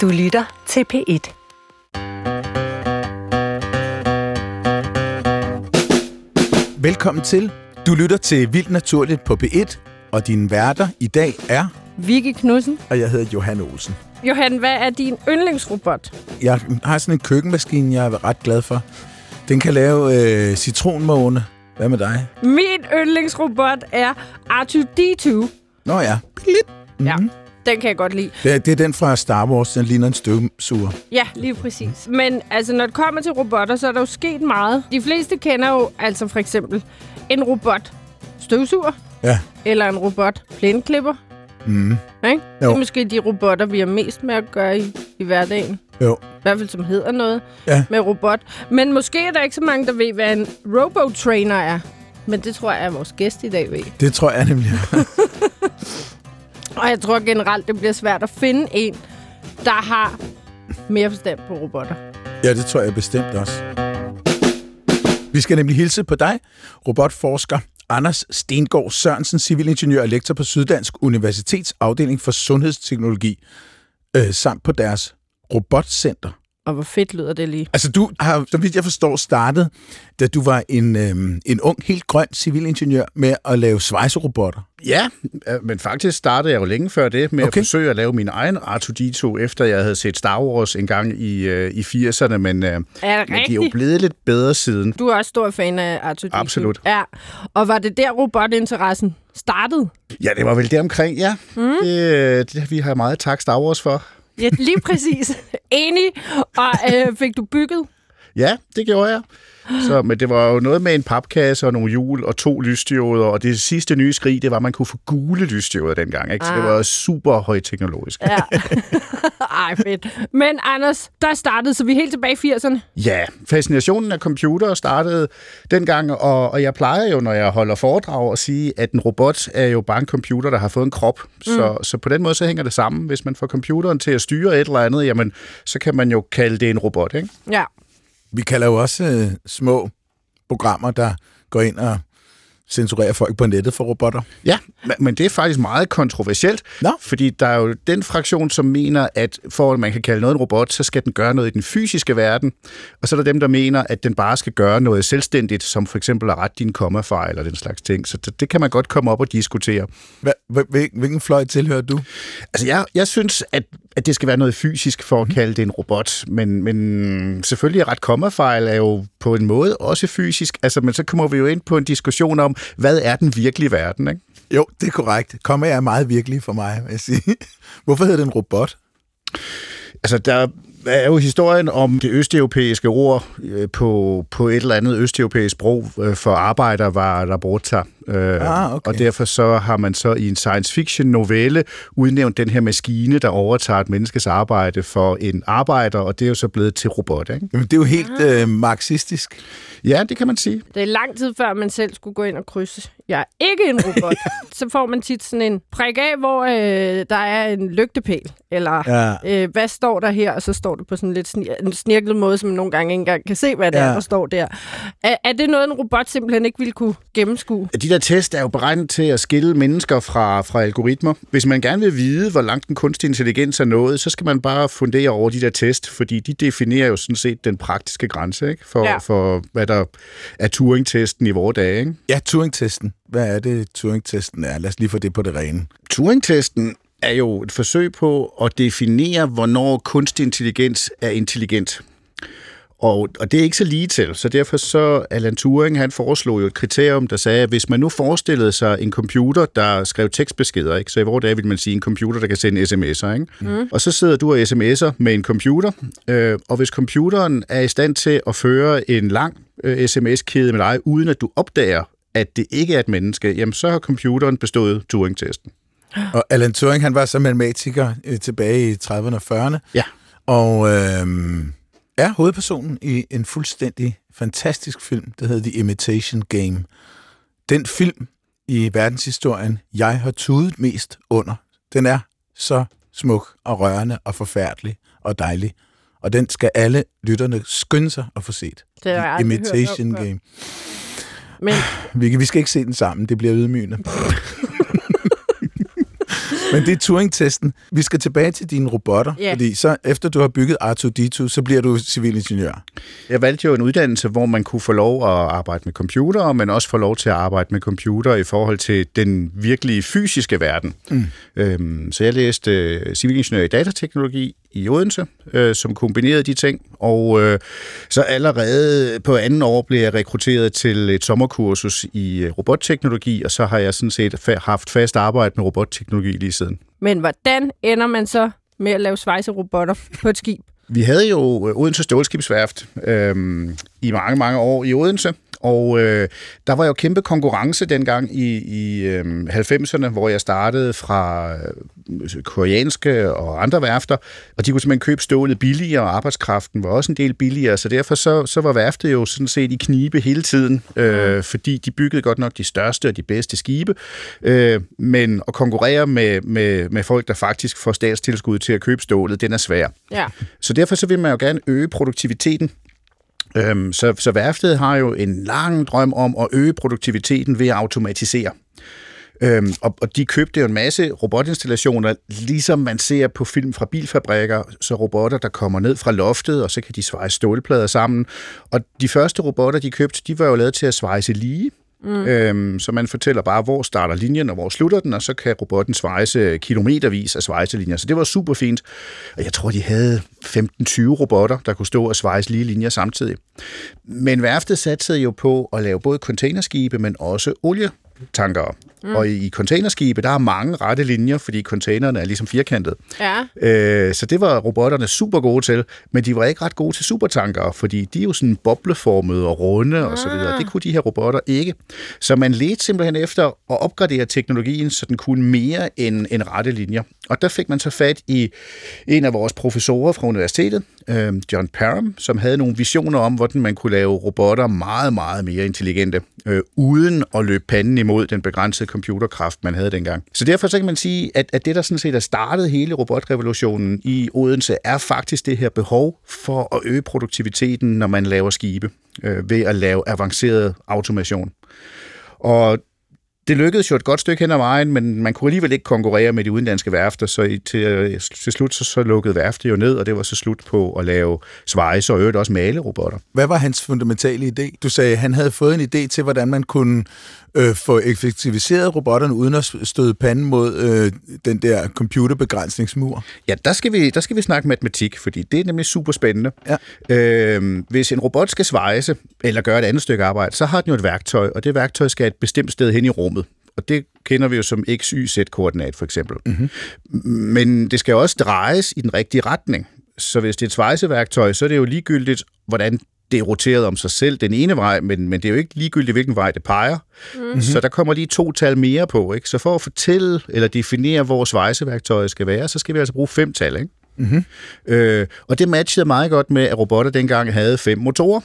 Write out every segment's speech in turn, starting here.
Du lytter til P1. Velkommen til. Du lytter til Vildt Naturligt på P1, og din værter i dag er, Vicky Knudsen. og jeg hedder Johan Olsen. Johan, hvad er din yndlingsrobot? Jeg har sådan en køkkenmaskine, jeg er ret glad for. Den kan lave øh, citronmåne. Hvad med dig? Min yndlingsrobot er R2-D2. Nå ja. Ja, den kan jeg godt lide. Det er, det er den fra Star Wars, den ligner en støvsuger. Ja, lige præcis. Men altså, når det kommer til robotter, så er der jo sket meget. De fleste kender jo altså for eksempel en robot støvsuger, Ja. eller en robot plæneklipper. Mm. Ikke? Det er måske de robotter, vi har mest med at gøre i, i hverdagen. Jo. I hvert fald som hedder noget Ja. med robot. Men måske er der ikke så mange, der ved, hvad en robotrainer er. Men det tror jeg, at vores gæst i dag ved. Det tror jeg nemlig. Og jeg tror generelt, det bliver svært at finde en, der har mere forstand på robotter. ja, det tror jeg bestemt også. Vi skal nemlig hilse på dig, robotforsker Anders Stengård Sørensen, civilingeniør og lektor på Syddansk Universitets afdeling for Sundhedsteknologi, øh, samt på deres robotcenter. Og hvor fedt lyder det lige. Altså, du har, så vidt jeg forstår, startet, da du var en, øhm, en ung, helt grøn civilingeniør med at lave svejserobotter. Ja, øh, men faktisk startede jeg jo længe før det med okay. At forsøge at lave min egen R2-D2, efter jeg havde set Star Wars en gang i, øh, i 80'erne, men, øh, Er det men de er jo blevet lidt bedre siden. Du er også stor fan af R2-D2. Absolut. Ja. Og var det der robotinteressen startede? Ja, det var vel det omkring, ja. Mm. Det, øh, det, vi har meget tak Star Wars for. Ja, lige præcis. Enig. Og øh, fik du bygget? Ja, det gjorde jeg. Så, men det var jo noget med en papkasse og nogle hjul og to lysdioder, og det sidste nye skrig, det var, at man kunne få gule lysdioder dengang. Ikke? Så det Ah. var super højteknologisk. Ja. Ej, fedt. Men Anders, der startede, så vi er helt tilbage i 80'erne. Ja, fascinationen af computer startede dengang, og, og jeg plejer jo, når jeg holder foredrag, at sige, at en robot er jo bare en computer, der har fået en krop. Mm. Så, så på den måde, så hænger det sammen. Hvis man får computeren til at styre et eller andet, jamen, så kan man jo kalde det en robot, ikke? Ja. Vi kalder jo også øh, små programmer, der går ind og censurerer folk på nettet for robotter. Ja, men- det er faktisk meget kontroversielt, Nå. fordi der er jo den fraktion, som mener, at for at man kan kalde noget en robot, så skal den gøre noget i den fysiske verden, og så er der dem, der mener, at den bare skal gøre noget selvstændigt, som for eksempel at rette din kommafejl eller den slags ting. Så det, det kan man godt komme op og diskutere. Hva, hvilken fløj tilhører du? Altså, jeg, jeg synes, at, at det skal være noget fysisk for at kalde det en robot, men, men selvfølgelig er ret kommafejl er jo på en måde også fysisk. Altså, men så kommer vi jo ind på en diskussion om, hvad er den virkelige verden, ikke? Jo, det er korrekt. Kommer er meget virkelig for mig, vil jeg sige. Hvorfor hedder det en robot? Altså, der er jo historien om det østeuropæiske ord øh, på, på et eller andet østeuropæisk sprog øh, for arbejder var Roboter. Øh, Ah, okay. Og derfor så har man så i en science fiction novelle udnævnt den her maskine, der overtager et menneskes arbejde for en arbejder, og det er jo så blevet til robot, ikke? Jamen, det er jo helt øh, marxistisk. Ja, det kan man sige. Det er lang tid før, man selv skulle gå ind og krydse. Jeg er ikke en robot. så får man tit sådan en prik af, hvor øh, der er en lygtepæl. Eller Ja. øh, hvad står der her? Og så står det på sådan lidt sni- en snirklet måde, som man nogle gange ikke engang kan se, hvad det Ja. er, der står der. Er, er det noget, en robot simpelthen ikke ville kunne gennemskue? De der test er jo beregnet til at skille mennesker fra, fra algoritmer. Hvis man gerne vil vide, hvor langt den kunstige intelligens er nået, så skal man bare fundere over de der test, fordi de definerer jo sådan set den praktiske grænse ikke? For, ja. for, hvad der er Turing-testen i vores dage. Ikke? Ja, Turing-testen. Hvad er det, Turing-testen er? Lad os lige få det på det rene. Turing-testen er jo et forsøg på at definere, hvornår kunstig intelligens er intelligent. Og, og det er ikke så lige til, så derfor så Alan Turing, han foreslog jo et kriterium, der sagde, at hvis man nu forestillede sig en computer, der skrev tekstbeskeder, ikke? så i vores dage vil man sige en computer, der kan sende sms'er, ikke? Mm. og så sidder du og sms'er med en computer, øh, og hvis computeren er i stand til at føre en lang øh, sms-kæde med dig, uden at du opdager, at det ikke er et menneske, jamen så har computeren bestået Turing-testen. Og Alan Turing, han var så matematiker øh, tilbage i 30'erne og 40'erne. Ja. Og øh, er hovedpersonen i en fuldstændig fantastisk film, der hedder The Imitation Game. Den film i verdenshistorien, jeg har tudet mest under. Den er så smuk og rørende og forfærdelig og dejlig. Og den skal alle lytterne skynde sig at få set. Det om Imitation. Game. Men Vi, vi skal ikke se den sammen, det bliver ydmygende. Men det er Turing-testen. Vi skal tilbage til dine robotter, Ja. fordi så efter du har bygget R2-D2, så bliver du civilingeniør. Jeg valgte jo en uddannelse, hvor man kunne få lov at arbejde med computer, men også få lov til at arbejde med computer i forhold til den virkelige fysiske verden. Mm. Øhm, så jeg læste øh, civilingeniør i datateknologi i Odense, øh, som kombinerede de ting, og øh, så allerede på anden år blev jeg rekrutteret til et sommerkursus i øh, robotteknologi, og så har jeg sådan set fa- haft fast arbejde med robotteknologi lige siden. Men hvordan ender man så med at lave svejserobotter på et skib? Vi havde jo øh, Odense Stålskibsværft øhm, i mange, mange år i Odense, og øh, der var jo kæmpe konkurrence dengang i, i øh, 90'erne, hvor jeg startede fra øh, koreanske og andre værfter, og de kunne simpelthen købe stålet billigere, og arbejdskraften var også en del billigere, så derfor så, så var værftet jo sådan set i knibe hele tiden, øh, fordi de byggede godt nok de største og de bedste skibe, øh, men at konkurrere med, med, med folk, der faktisk får statstilskud til at købe stålet, den er svær. Ja. Så derfor så vil man jo gerne øge produktiviteten. Øhm, så, så værftet har jo en lang drøm om at øge produktiviteten ved at automatisere. Øhm, og, og de købte jo en masse robotinstallationer, ligesom man ser på film fra bilfabrikker, så robotter, der kommer ned fra loftet, og så kan de svejse stålplader sammen. Og de første robotter, de købte, de var jo lavet til at svejse lige. Mm. Øhm, så man fortæller bare, hvor starter linjen, og hvor slutter den, og så kan robotten svejse øh, kilometervis af svejselinjer. Så det var super fint. Og jeg tror, de havde 15-20 robotter, der kunne stå og svejse lige linjer samtidig. Men værftet satsede jo på at lave både containerskibe, men også olie olietankere. Mm. Og i containerskibe, der er mange rette linjer, fordi containerne er ligesom firkantet. Ja. Øh, så det var robotterne super gode til, men de var ikke ret gode til supertankere, fordi de er jo sådan bobleformede og runde og så videre. Det kunne de her robotter ikke. Så man ledte simpelthen efter at opgradere teknologien, så den kunne mere end, end rette linjer. Og der fik man så fat i en af vores professorer fra universitetet, øh, John Parham, som havde nogle visioner om, hvordan man kunne lave robotter meget, meget mere intelligente, øh, uden at løbe panden imod den begrænsede computerkraft, man havde dengang. Så derfor så kan man sige, at, at det, der sådan set er startet hele robotrevolutionen i Odense, er faktisk det her behov for at øge produktiviteten, når man laver skibe, øh, ved at lave avanceret automation. Og det lykkedes jo et godt stykke hen ad vejen, men man kunne alligevel ikke konkurrere med de udenlandske værfter, så til, øh, til slut så, så lukkede værftet jo ned, og det var så slut på at lave svejse og øvrigt også malerobotter. Hvad var hans fundamentale idé? Du sagde, at han havde fået en idé til, hvordan man kunne øh, få effektiviseret robotterne, uden at støde panden mod øh, den der computerbegrænsningsmur. Ja, der skal, vi, der skal vi snakke matematik, fordi det er nemlig super spændende. Ja. Øhm, hvis en robot skal svejse, eller gøre et andet stykke arbejde, så har den jo et værktøj, og det værktøj skal et bestemt sted hen i rummet. Og det kender vi jo som x, y, z-koordinat for eksempel. Mm-hmm. Men det skal også drejes i den rigtige retning. Så hvis det er et svejseværktøj, så er det jo ligegyldigt, hvordan det er roteret om sig selv den ene vej, men, men det er jo ikke ligegyldigt, hvilken vej det peger. Mm-hmm. Så der kommer lige to tal mere på. Ikke? Så for at fortælle eller definere, hvor svejseværktøjet skal være, så skal vi altså bruge fem tal. Ikke? Mm-hmm. Øh, og det matchede meget godt med, at robotter dengang havde fem motorer.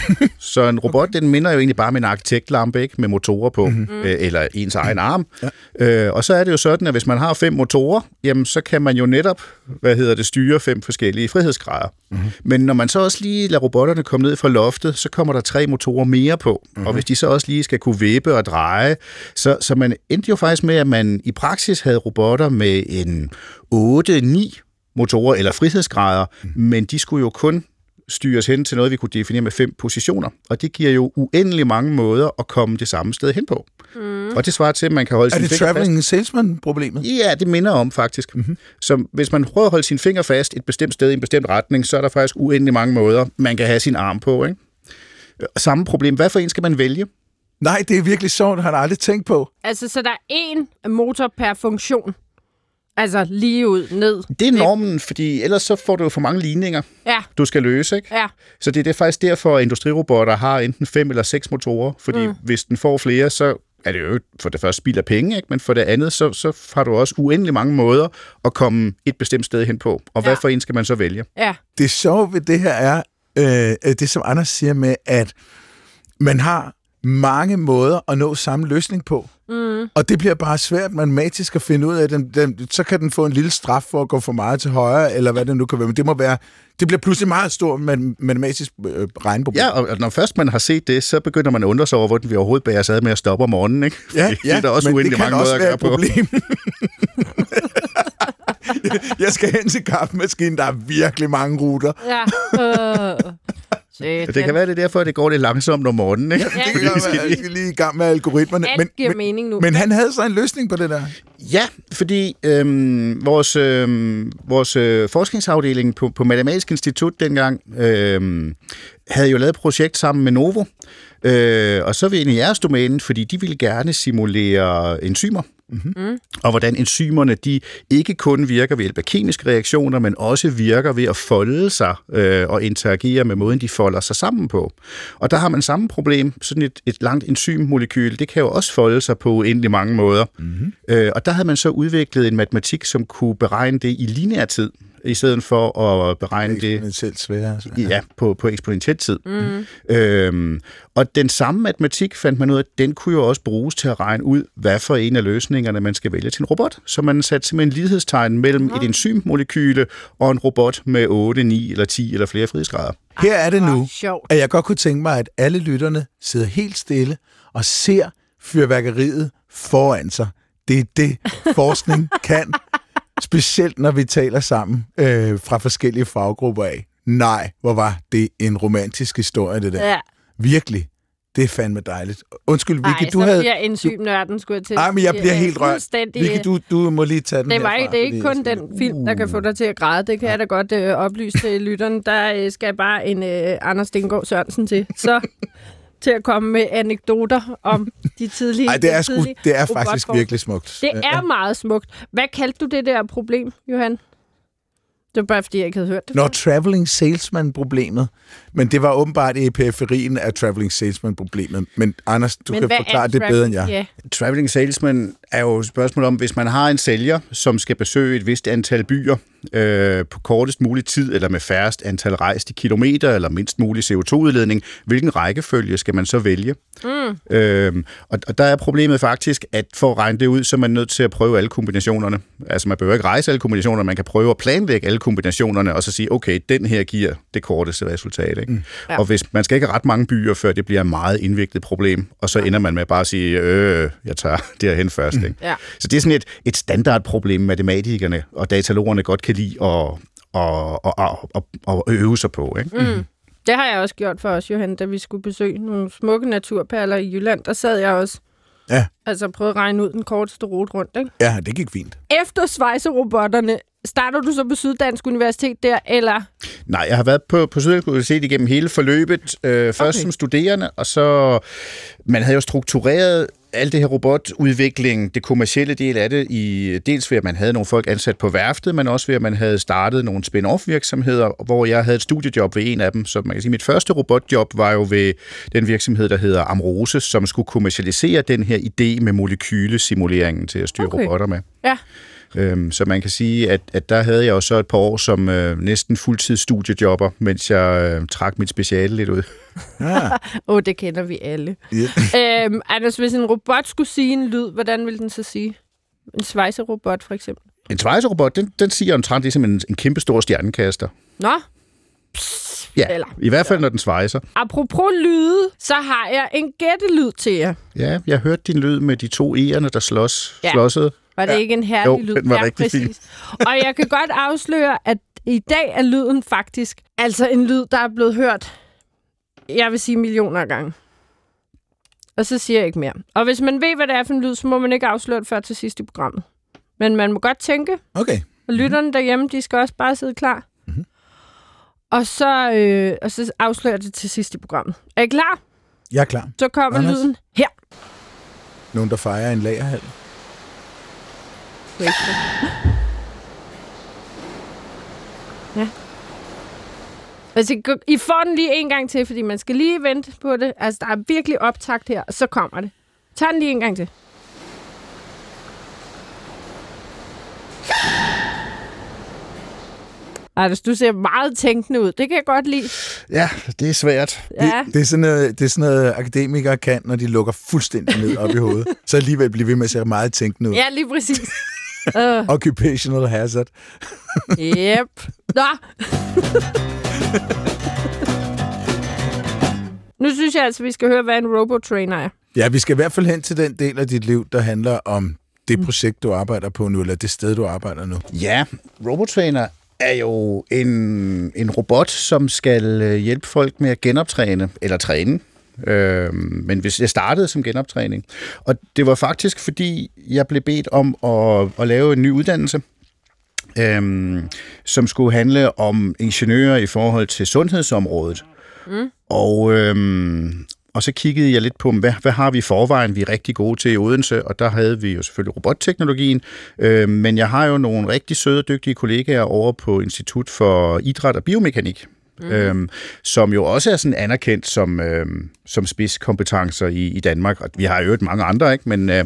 så en robot, den minder jo egentlig bare om en arkitektlampe, ikke? Med motorer på, mm-hmm. øh, eller ens egen arm. Ja. Øh, og så er det jo sådan, at hvis man har fem motorer, jamen så kan man jo netop, hvad hedder det, styre fem forskellige frihedsgrader. Mm-hmm. Men når man så også lige lader robotterne komme ned fra loftet, så kommer der tre motorer mere på. Mm-hmm. Og hvis de så også lige skal kunne vippe og dreje, så, så man endte jo faktisk med, at man i praksis havde robotter med en 8-9 motorer eller frihedsgrader, mm. men de skulle jo kun styres hen til noget, vi kunne definere med fem positioner. Og det giver jo uendelig mange måder at komme det samme sted hen på. Mm. Og det svarer til, at man kan holde Er sin det finger fast. traveling salesman-problemet? Ja, det minder om faktisk. Mm-hmm. Så hvis man prøver at holde sin finger fast et bestemt sted i en bestemt retning, så er der faktisk uendelig mange måder, man kan have sin arm på. Ikke? Samme problem. Hvad for en skal man vælge? Nej, det er virkelig sjovt, det har jeg aldrig tænkt på. Altså, så der er én motor per funktion. Altså, lige ud, ned. Det er normen, fordi ellers så får du jo for mange ligninger, Ja, du skal løse. Ikke? ja. Så det, det er faktisk derfor, at industrirobotter har enten fem eller seks motorer, fordi mm. hvis den får flere, så er det jo for det første spild af penge, ikke? men for det andet, så, så har du også uendelig mange måder at komme et bestemt sted hen på. Og hvad Ja. for en skal man så vælge? Ja, Det sjove ved det her er, øh, det som Anders siger med, at man har mange måder at nå samme løsning på. Mm. Og det bliver bare svært matematisk at finde ud af. Den, den, så kan den få en lille straf for at gå for meget til højre, eller hvad det nu kan være. Men det må være, det bliver pludselig meget stort matematisk øh, regneproblem. Ja, og når først man har set det, så begynder man at undre sig over, hvordan vi overhovedet bærer os ad med at stoppe om morgenen. Ikke? Ja, ja, det er der også men det uendelig kan mange også måder være at et gøre på. problem. jeg skal hen til kaffemaskinen, der er virkelig mange ruter. Ja. Øh. Shit, Det kan være, det er derfor, at det går lidt langsomt om morgenen. Ikke? Ja, Det kan godt være, jeg skal lige i gang med algoritmerne. Alt Men, giver men, mening nu. men han havde så en løsning på det der. Ja, fordi øhm, vores, øhm, vores øh, forskningsafdeling på, på Matematisk Institut dengang øhm, havde jo lavet et projekt sammen med Novo, øh, og så er vi inde i jeres domæne, fordi de ville gerne simulere enzymer. Mm-hmm. Og hvordan enzymerne de ikke kun virker ved hjælp af kemiske reaktioner, men også virker ved at folde sig øh, og interagere med måden, de folder sig sammen på. Og der har man samme problem. Sådan et, et langt enzymmolekyl, det kan jo også folde sig på uendelig mange måder. Mm-hmm. Øh, og der havde man så udviklet en matematik, som kunne beregne det i lineær tid, i stedet for at beregne det Eksponentielt sværere. altså. ja, på, på eksponentiel tid. Mm. Øhm, og den samme matematik fandt man ud af, den kunne jo også bruges til at regne ud, hvad for en af løsningerne man skal vælge til en robot. Så man satte simpelthen lighedstegn mellem et enzymmolekyle og en robot med 8, 9 eller 10 eller flere frihedsgrader. Her er det nu, Hvor sjovt. at jeg godt kunne tænke mig, at alle lytterne sidder helt stille og ser fyrværkeriet foran sig. Det er det, forskning kan. Specielt når vi taler sammen øh, fra forskellige faggrupper af. Nej, hvor var det en romantisk historie, det der. Ja. Virkelig. Det er fandme dejligt. Undskyld, Vicky, Ej, du havde... bliver enzymnørden, skulle jeg til. Ej, men jeg bliver er helt rørt. Vicky, du, du må lige tage den Det, var herfra, det er ikke kun den film, der kan få dig til at græde. Det kan jeg da godt øh, oplyse til lytteren. Der øh, skal bare en øh, Anders Stengaard Sørensen til. Så til at komme med anekdoter om de tidlige Ej, det er, tidlige det er faktisk virkelig smukt. Det er meget smukt. Hvad kaldte du det der problem, Johan? Det var bare, fordi jeg ikke havde hørt det. Når traveling salesman-problemet. Men det var åbenbart i periferien af traveling salesman-problemet. Men Anders, du Men kan forklare det bedre end jeg. Ja. Traveling salesman er jo et spørgsmål om, hvis man har en sælger, som skal besøge et vist antal byer øh, på kortest mulig tid, eller med færrest antal rejste kilometer, eller mindst mulig CO2-udledning, hvilken rækkefølge skal man så vælge? Mm. Øh, og, og der er problemet faktisk, at for at regne det ud, så er man nødt til at prøve alle kombinationerne. Altså man behøver ikke rejse alle kombinationerne, man kan prøve at planlægge alle kombinationerne, og så sige, okay, den her giver det korteste resultat. Ikke? Mm. Ja. Og hvis man skal ikke have ret mange byer, før det bliver et meget indviklet problem, og så ender man med bare at sige, øh, jeg tager det her hen først. Ikke? Ja. Så det er sådan et, et standardproblem, matematikerne og datalogerne godt kan lide at, at, at, at, at øve sig på. Ikke? Mm. Det har jeg også gjort for os, Johan, da vi skulle besøge nogle smukke naturperler i Jylland. Der sad jeg også Ja, altså prøvede at regne ud den korteste rute rundt. Ikke? ja, det gik fint. Efter svejserobotterne, starter du så på Syddansk Universitet der, eller? Nej, jeg har været på, på Syddansk Universitet igennem hele forløbet. Øh, først Okay. som studerende, og så... Man havde jo struktureret alt det her robotudvikling, det kommercielle del af det, i, dels ved, at man havde nogle folk ansat på værftet, men også ved, at man havde startet nogle spin-off virksomheder, hvor jeg havde et studiejob ved en af dem. Så man kan sige, mit første robotjob var jo ved den virksomhed, der hedder Amrose, som skulle kommercialisere den her idé med molekylesimuleringen til at styre okay. robotter med. Ja. Øhm, så man kan sige, at, at der havde jeg jo så et par år som øh, næsten fuldtids studiejobber, mens jeg øh, trak mit speciale lidt ud. Ja, Åh, oh, det kender vi alle. ja. øhm, Anders, hvis en robot skulle sige en lyd, hvordan ville den så sige? En svejserobot, for eksempel. En svejserobot, den, den siger omtrent ligesom en, en kæmpe stor stjernekaster. Nå, Ja, Eller- i hvert fald når den svejser. apropos lyde, så har jeg en gættelyd til jer. Ja, jeg hørte din lyd med de to E'erne, der slås, Ja. ja. Var det Ja. ikke en herlig Jo, lyd? den var ja, rigtig fin. præcis. Og jeg kan godt afsløre, at i dag er lyden faktisk altså en lyd, der er blevet hørt, jeg vil sige millioner af gange. Og så siger jeg ikke mere. Og hvis man ved, hvad det er for en lyd, så må man ikke afsløre det før til sidst i programmet. Men man må godt tænke, Okay. og lytterne derhjemme, de skal også bare sidde klar. Mm-hmm. Og, så, øh, og så afslører det til sidst i programmet. Er I klar? Jeg er klar. Så kommer Anders? lyden her. Nogen, der fejrer en lagerhal. Wait. Ja. Altså, I får den lige en gang til, fordi man skal lige vente på det. Altså, der er virkelig optakt her, og så kommer det. Tag den lige en gang til. Anders, du ser meget tænkende ud. Det kan jeg godt lide. Ja, det er svært. Ja. Det er, sådan noget, det er sådan noget, akademikere kan, når de lukker fuldstændig ned op i hovedet. Så alligevel bliver vi med at se meget tænkende ud. Ja, lige præcis. Uh, Occupational hazard. yep. Nå. nu synes jeg altså, vi skal høre, hvad en robotrainer er. Ja, vi skal i hvert fald hen til den del af dit liv, der handler om det projekt, du arbejder på nu, eller det sted, du arbejder nu. Ja, Robotrainer er jo en, en robot, som skal øh, hjælpe folk med at genoptræne eller træne. Øh, men hvis jeg startede som genoptræning. Og det var faktisk, fordi jeg blev bedt om at, at lave en ny uddannelse, øh, som skulle handle om ingeniører i forhold til sundhedsområdet. Mm. Og, øhm, og så kiggede jeg lidt på, hvad, hvad har vi i forvejen, vi er rigtig gode til i Odense, og der havde vi jo selvfølgelig robotteknologien, øh, men jeg har jo nogle rigtig søde dygtige kollegaer over på Institut for Idræt og Biomekanik, mm. øhm, som jo også er sådan anerkendt som, øhm, som spidskompetencer i, i Danmark, og vi har jo øvrigt mange andre, ikke? men øh,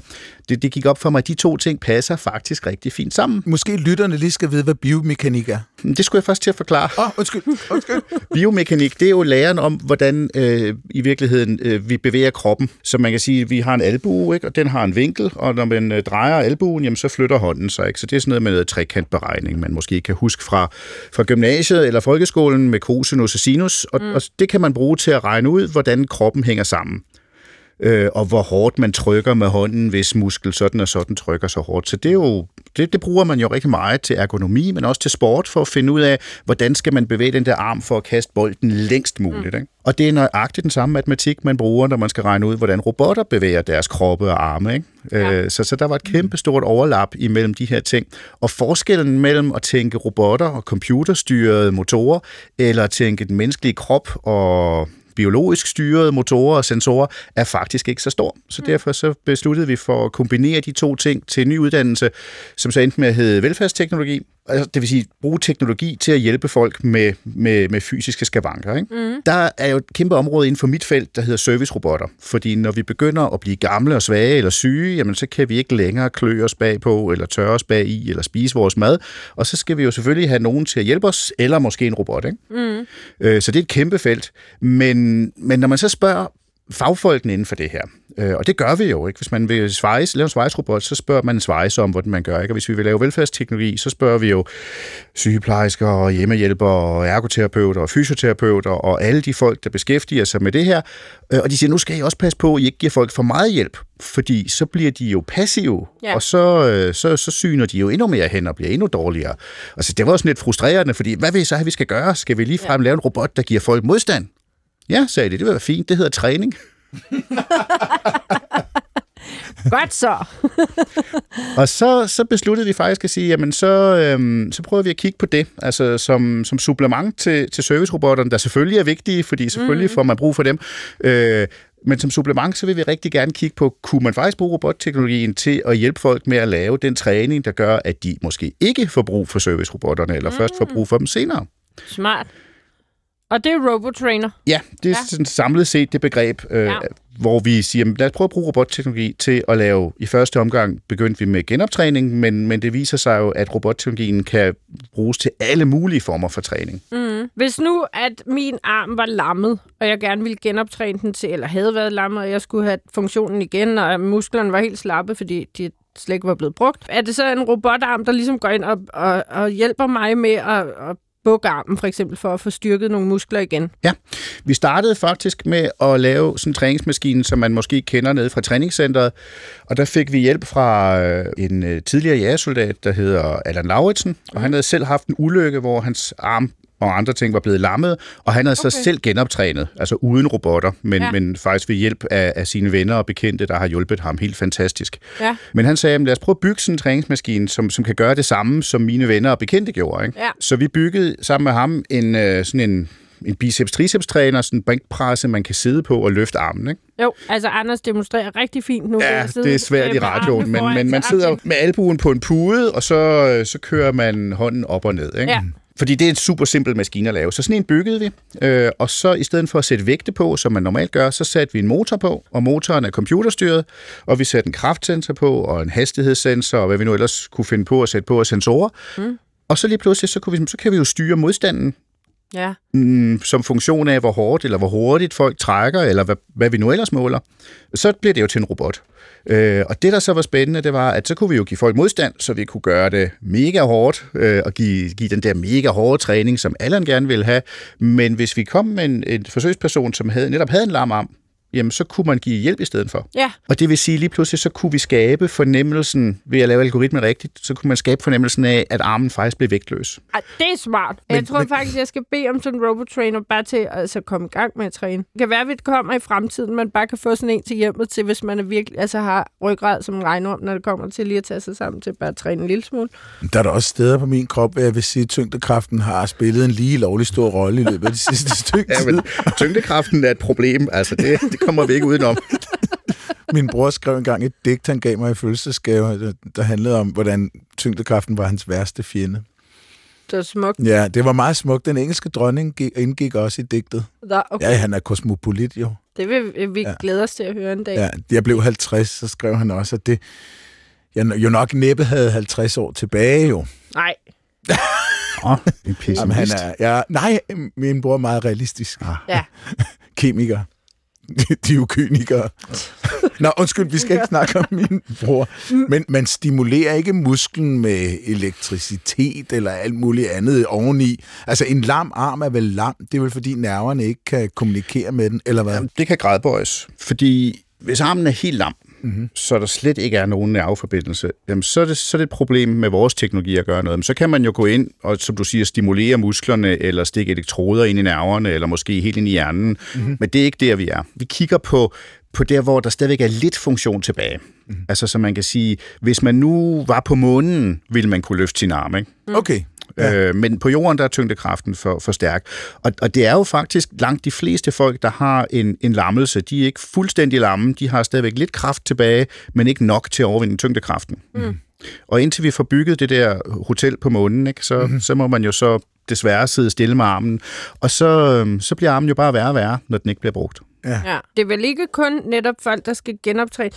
det, det gik op for mig, at de to ting passer faktisk rigtig fint sammen. Måske lytterne lige skal vide, hvad biomekanik er. Det skulle jeg først til at forklare. Åh, oh, undskyld, undskyld. Biomekanik, det er jo læren om, hvordan øh, i virkeligheden øh, vi bevæger kroppen. Så man kan sige, at vi har en albue, ikke? og den har en vinkel, og når man øh, drejer albuen, jamen, så flytter hånden sig. Ikke? Så det er sådan noget med noget trekantberegning, man måske kan huske fra, fra gymnasiet eller folkeskolen med cosinus og sinus, og, mm. og det kan man bruge til at regne ud, hvordan kroppen hænger sammen øh, og hvor hårdt man trykker med hånden, hvis muskel sådan og sådan trykker så hårdt. Så det, er jo, det, det bruger man jo rigtig meget til ergonomi, men også til sport, for at finde ud af, hvordan skal man bevæge den der arm for at kaste bolden længst muligt. Mm. Ikke? Og det er nøjagtigt den samme matematik, man bruger, når man skal regne ud, hvordan robotter bevæger deres kroppe og arme. Ikke? Ja. Øh, så, så der var et kæmpe stort overlap imellem de her ting. Og forskellen mellem at tænke robotter og computerstyrede motorer, eller at tænke den menneskelige krop og biologisk styrede motorer og sensorer er faktisk ikke så stor. Så mm. derfor så besluttede vi for at kombinere de to ting til en ny uddannelse, som så endte med at hedde velfærdsteknologi, altså, det vil sige bruge teknologi til at hjælpe folk med, med, med fysiske skavanker. Ikke? Mm. Der er jo et kæmpe område inden for mit felt, der hedder servicerobotter. Fordi når vi begynder at blive gamle og svage eller syge, jamen, så kan vi ikke længere klø os bagpå, eller tørre os bag i, eller spise vores mad. Og så skal vi jo selvfølgelig have nogen til at hjælpe os, eller måske en robot. Ikke? Mm. Øh, så det er et kæmpe felt. Men, men når man så spørger fagfolkene inden for det her. Øh, og det gør vi jo, ikke? Hvis man vil svejse, lave en svejsrobot, så spørger man en svejse om, hvordan man gør, ikke? Og hvis vi vil lave velfærdsteknologi, så spørger vi jo sygeplejersker og hjemmehjælpere og ergoterapeuter og fysioterapeuter og alle de folk, der beskæftiger sig med det her. Øh, og de siger, nu skal I også passe på, at I ikke giver folk for meget hjælp, fordi så bliver de jo passive, ja. og så, øh, så, så syner de jo endnu mere hen og bliver endnu dårligere. Altså, det var også lidt frustrerende, fordi hvad vil I så have, vi skal gøre? Skal vi lige frem ja. lave en robot, der giver folk modstand? Ja, sagde de. Det vil være fint. Det hedder træning. Godt så. og så, så besluttede vi faktisk at sige, jamen så, øhm, så prøver vi at kigge på det, altså som, som supplement til, til servicerobotterne, der selvfølgelig er vigtige, fordi selvfølgelig mm. får man brug for dem. Øh, men som supplement, så vil vi rigtig gerne kigge på, kunne man faktisk bruge robotteknologien til at hjælpe folk med at lave den træning, der gør, at de måske ikke får brug for servicerobotterne, eller mm. først får brug for dem senere. Smart. Og det er robotrainer? Ja, det er ja. sådan samlet set det begreb, øh, ja. hvor vi siger, lad os prøve at bruge robotteknologi til at lave, i første omgang begyndte vi med genoptræning, men, men det viser sig jo, at robotteknologien kan bruges til alle mulige former for træning. Mm. Hvis nu, at min arm var lammet, og jeg gerne ville genoptræne den til, eller havde været lammet, og jeg skulle have funktionen igen, og musklerne var helt slappe, fordi de slet ikke var blevet brugt. Er det så en robotarm, der ligesom går ind og, og, og hjælper mig med at, at bukarmen for eksempel, for at få styrket nogle muskler igen? Ja, vi startede faktisk med at lave sådan en træningsmaskine, som man måske kender nede fra træningscenteret, og der fik vi hjælp fra øh, en øh, tidligere jægersoldat, der hedder Allan Lauritsen, og han havde selv haft en ulykke, hvor hans arm og andre ting var blevet lammet, og han havde okay. så selv genoptrænet, altså uden robotter, men, ja. men faktisk ved hjælp af, af sine venner og bekendte, der har hjulpet ham helt fantastisk. Ja. Men han sagde, lad os prøve at bygge sådan en træningsmaskine, som, som kan gøre det samme, som mine venner og bekendte gjorde. Ikke? Ja. Så vi byggede sammen med ham en, øh, sådan en en biceps-triceps-træner, sådan en bænkpresse, man kan sidde på og løfte armen, ikke? Jo, altså Anders demonstrerer rigtig fint nu. Ja, det er svært i radioen, men, men man sidder med albuen på en pude, og så, øh, så kører man hånden op og ned, ikke? Ja. Fordi det er en super simpel maskine at lave. Så sådan en byggede vi, øh, og så i stedet for at sætte vægte på, som man normalt gør, så satte vi en motor på, og motoren er computerstyret, og vi satte en kraftsensor på, og en hastighedssensor, og hvad vi nu ellers kunne finde på at sætte på af sensorer. Mm. Og så lige pludselig, så, kunne vi, så kan vi jo styre modstanden Ja. mm, som funktion af, hvor hårdt eller hvor hurtigt folk trækker, eller hvad, hvad vi nu ellers måler, så bliver det jo til en robot. Øh, og det, der så var spændende, det var, at så kunne vi jo give folk modstand, så vi kunne gøre det mega hårdt, øh, og give, give den der mega hårde træning, som Allan gerne ville have. Men hvis vi kom med en, en forsøgsperson, som havde, netop havde en lamarm, jamen så kunne man give hjælp i stedet for. Ja. Og det vil sige, lige pludselig så kunne vi skabe fornemmelsen, ved at lave algoritmen rigtigt, så kunne man skabe fornemmelsen af, at armen faktisk blev vægtløs. Ej, det er smart. Men, jeg tror men, faktisk, jeg skal bede om sådan en robotrainer bare til at altså, komme i gang med at træne. Det kan være, at vi kommer i fremtiden, man bare kan få sådan en til hjemmet til, hvis man er virkelig, altså har ryggrad som en regnorm, når det kommer til lige at tage sig sammen til bare at træne en lille smule. Der er der også steder på min krop, hvor jeg vil sige, at tyngdekraften har spillet en lige lovlig stor rolle i løbet af det sidste stykke ja, men tyngdekraften er et problem. Altså, det, det kommer vi ikke udenom. Min bror skrev engang et digt, han gav mig i fødselsdagsgave, der handlede om, hvordan tyngdekraften var hans værste fjende. Det var smukt. Ja, det var meget smukt. Den engelske dronning indgik også i digtet. Da, okay. Ja, han er kosmopolit jo. Det vil vi ja. glæde os til at høre en dag. Ja, jeg blev 50, så skrev han også, at det jeg jo nok næppe havde 50 år tilbage jo. Nej. Åh, en Jamen, han er, ja, nej, min bror er meget realistisk. Ah. Ja. Kemiker. De er jo kynikere. Nå, undskyld, vi skal ikke snakke om min bror. Men man stimulerer ikke musklen med elektricitet eller alt muligt andet oveni. Altså, en lam arm er vel lam. Det er vel, fordi nerverne ikke kan kommunikere med den, eller hvad? Jamen, det kan gradbøjes. Fordi hvis armen er helt lam, mm-hmm. så der slet ikke er nogen nerveforbindelse, jamen så, er det, så er det et problem med vores teknologi at gøre noget. Men så kan man jo gå ind og, som du siger, stimulere musklerne, eller stikke elektroder ind i nerverne, eller måske helt ind i hjernen. Mm-hmm. Men det er ikke der, vi er. Vi kigger på, på der, hvor der stadigvæk er lidt funktion tilbage. Mm. Altså, så man kan sige, hvis man nu var på månen, ville man kunne løfte sin arm, ikke? Okay. Ja. Øh, men på jorden, der er tyngdekraften for, for stærk. Og, og det er jo faktisk langt de fleste folk, der har en, en lammelse. De er ikke fuldstændig lamme. De har stadigvæk lidt kraft tilbage, men ikke nok til at overvinde tyngdekraften. Mm. Og indtil vi får bygget det der hotel på månen, ikke, så, mm. så må man jo så desværre sidde stille med armen. Og så, øhm, så bliver armen jo bare værre og værre, når den ikke bliver brugt. Ja. ja. Det er vel ikke kun netop folk, der skal genoptræne.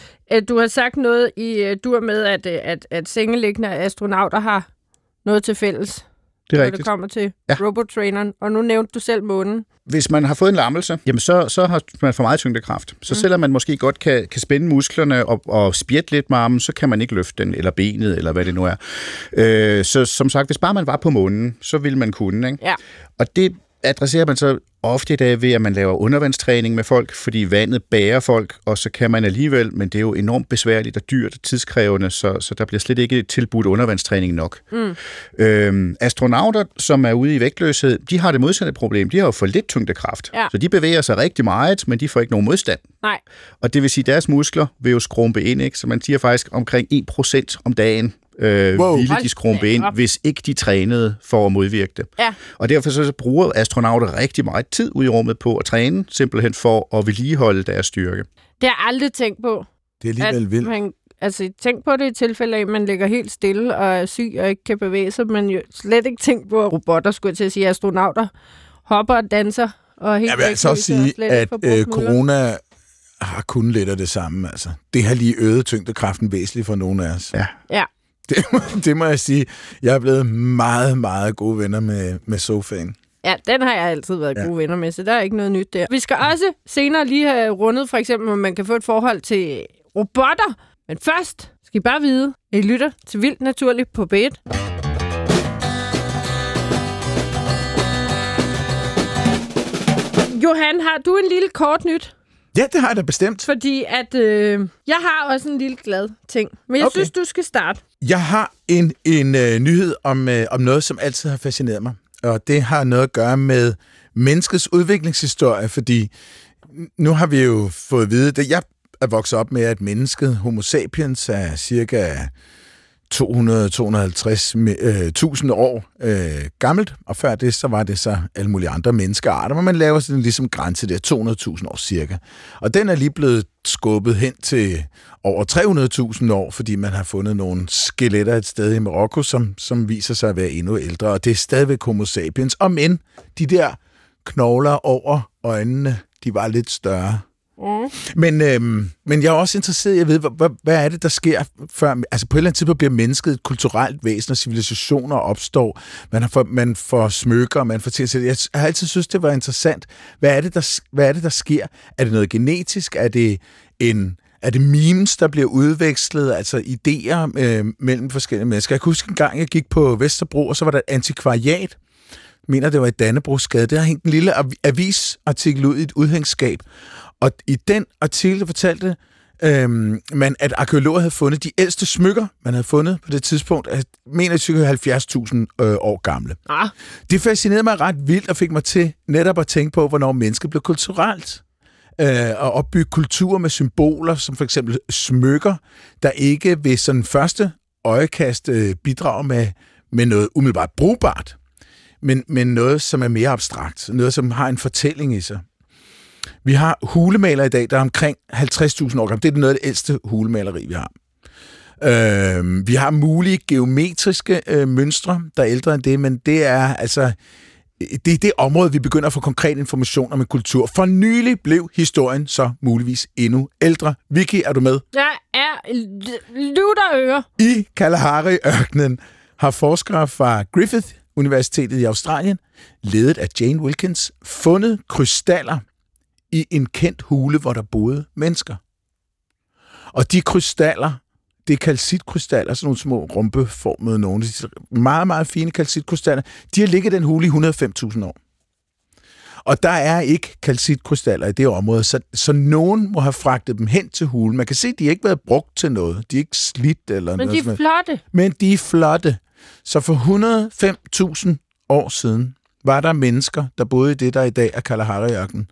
Du har sagt noget i øh, dur med, at, øh, at, at sengeliggende astronauter har noget til fælles. Det er når rigtigt. det kommer til Ja. robottraineren. Og nu nævnte du selv månen. Hvis man har fået en lammelse, jamen så, så har man for meget tyngdekraft. Så mm. selvom man måske godt kan, kan spænde musklerne og, og spjætte lidt med armen, så kan man ikke løfte den, eller benet, eller hvad det nu er. Øh, så som sagt, hvis bare man var på månen, så ville man kunne. Ikke? Ja. Og det adresserer man så ofte i dag ved, at man laver undervandstræning med folk, fordi vandet bærer folk, og så kan man alligevel, men det er jo enormt besværligt og dyrt og tidskrævende, så, så der bliver slet ikke tilbudt undervandstræning nok. Mm. Øhm, astronauter, som er ude i vægtløshed, de har det modsatte problem. De har jo for lidt tyngdekraft. Ja. Så de bevæger sig rigtig meget, men de får ikke nogen modstand. Nej. Og det vil sige, at deres muskler vil jo skrumpe ind, ikke? så man siger faktisk omkring 1% om dagen øh, Wow. ville de skrumpe ind, hvis ikke de trænede for at modvirke det. Ja. Og derfor så bruger astronauter rigtig meget tid ude i rummet på at træne, simpelthen for at vedligeholde deres styrke. Det har jeg aldrig tænkt på. Det er alligevel vildt. man, altså, tænk på det i tilfælde af, at man ligger helt stille og er syg og ikke kan bevæge sig, men jo slet ikke tænkt på, at robotter, skulle jeg til at sige, astronauter, hopper og danser. Og helt Jeg vil altså også sige, at øh, corona har kun lidt af det samme. Altså. Det har lige øget tyngdekraften væsentligt for nogle af os. Ja. Ja. Det, må- det må jeg sige. Jeg er blevet meget, meget gode venner med, med sofaen. Ja, den har jeg altid været Ja. gode venner med, så der er ikke noget nyt der. Vi skal også senere lige have rundet, for eksempel, om man kan få et forhold til robotter. Men først skal I bare vide, at I lytter til Vildt Naturligt på B1. Johan, har du en lille kort nyt? Ja, det har jeg da bestemt. Fordi at øh, jeg har også en lille glad ting. Men jeg Okay. synes, du skal starte. Jeg har en, en øh, nyhed om, øh, om noget, som altid har fascineret mig. Og det har noget at gøre med menneskets udviklingshistorie, fordi nu har vi jo fået at vide, at jeg er vokset op med, at mennesket, homo sapiens, er cirka 200-250.000 øh, år øh, gammelt, og før det, så var det så alle mulige andre menneskearter, men man laver sådan ligesom grænse der, 200.000 år cirka. Og den er lige blevet skubbet hen til over 300.000 år, fordi man har fundet nogle skeletter et sted i Marokko, som, som viser sig at være endnu ældre, og det er stadigvæk homo sapiens, og men de der knogler over øjnene, de var lidt større. Mm. Men, øhm, men jeg er også interesseret i at vide, hvad, hvad, er det, der sker før... Altså på et eller andet tidspunkt bliver mennesket et kulturelt væsen, og civilisationer opstår. Man, har for, man får smykker, man får til Jeg har altid synes, det var interessant. Hvad er det, der, hvad er det, der sker? Er det noget genetisk? Er det en... Er det memes, der bliver udvekslet, altså idéer øh, mellem forskellige mennesker? Jeg kan huske en gang, jeg gik på Vesterbro, og så var der et antikvariat, mener, det var i Dannebrogsgade. Der har hængt en lille avisartikel ud i et udhængsskab. Og i den artikel fortalte øhm, man, at arkeologer havde fundet de ældste smykker, man havde fundet på det tidspunkt, at mener cirka 70.000 øh, år gamle. Ah. Det fascinerede mig ret vildt og fik mig til netop at tænke på, hvornår mennesket blev kulturelt øh, og opbygge kultur med symboler, som for eksempel smykker, der ikke ved sådan første øjekast øh, bidrager med, med noget umiddelbart brugbart, men, men noget, som er mere abstrakt, noget, som har en fortælling i sig. Vi har hulemaler i dag, der er omkring 50.000 år gamle. Det er noget af det ældste hulemaleri, vi har. Øh, vi har mulige geometriske øh, mønstre, der er ældre end det, men det er altså det er det område, vi begynder at få konkret information om en kultur. For nylig blev historien så muligvis endnu ældre. Vicky, er du med? Jeg er lutter øre. I Kalahari-ørkenen har forskere fra Griffith Universitetet i Australien, ledet af Jane Wilkins, fundet krystaller i en kendt hule, hvor der boede mennesker. Og de krystaller, det er kalcitkrystaller, sådan nogle små rumpeformede nogle, meget, meget fine kalcitkrystaller, de har ligget i den hule i 105.000 år. Og der er ikke kalcitkrystaller i det område, så, så nogen må have fragtet dem hen til hulen. Man kan se, at de ikke været brugt til noget. De er ikke slidt eller Men noget. Men de er flotte. Men de er flotte. Så for 105.000 år siden var der mennesker, der boede i det, der i dag er Kalahari-ørkenen,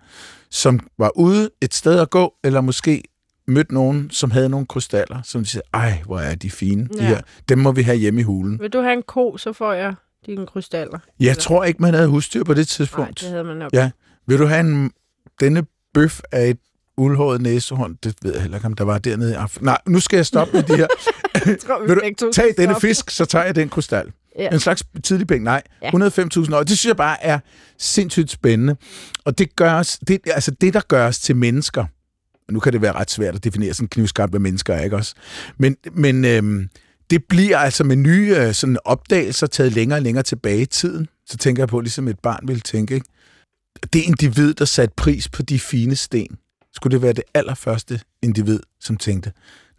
som var ude et sted at gå, eller måske mødte nogen, som havde nogle krystaller, som de sagde, ej, hvor er de fine, ja. de her. Dem må vi have hjemme i hulen. Vil du have en ko, så får jeg dine krystaller. Jeg eller? tror ikke, man havde husdyr på det tidspunkt. Nej, det havde man nok. Ja. Vil du have en, denne bøf af et uldhåret næsehånd? Det ved jeg heller ikke, om der var dernede i aften. Nej, nu skal jeg stoppe med de her. tror, vi Vil du tage denne fisk, så tager jeg den krystal. Ja. En slags tidlig penge. Nej, ja. 105.000 år. Det synes jeg bare er sindssygt spændende. Og det, gør os, det, altså det, der gør os til mennesker, nu kan det være ret svært at definere sådan knivskarpt, hvad mennesker er, ikke også? Men, men øhm, det bliver altså med nye øh, sådan opdagelser taget længere og længere tilbage i tiden. Så tænker jeg på, ligesom et barn ville tænke, ikke? Det individ, der satte pris på de fine sten, skulle det være det allerførste individ, som tænkte,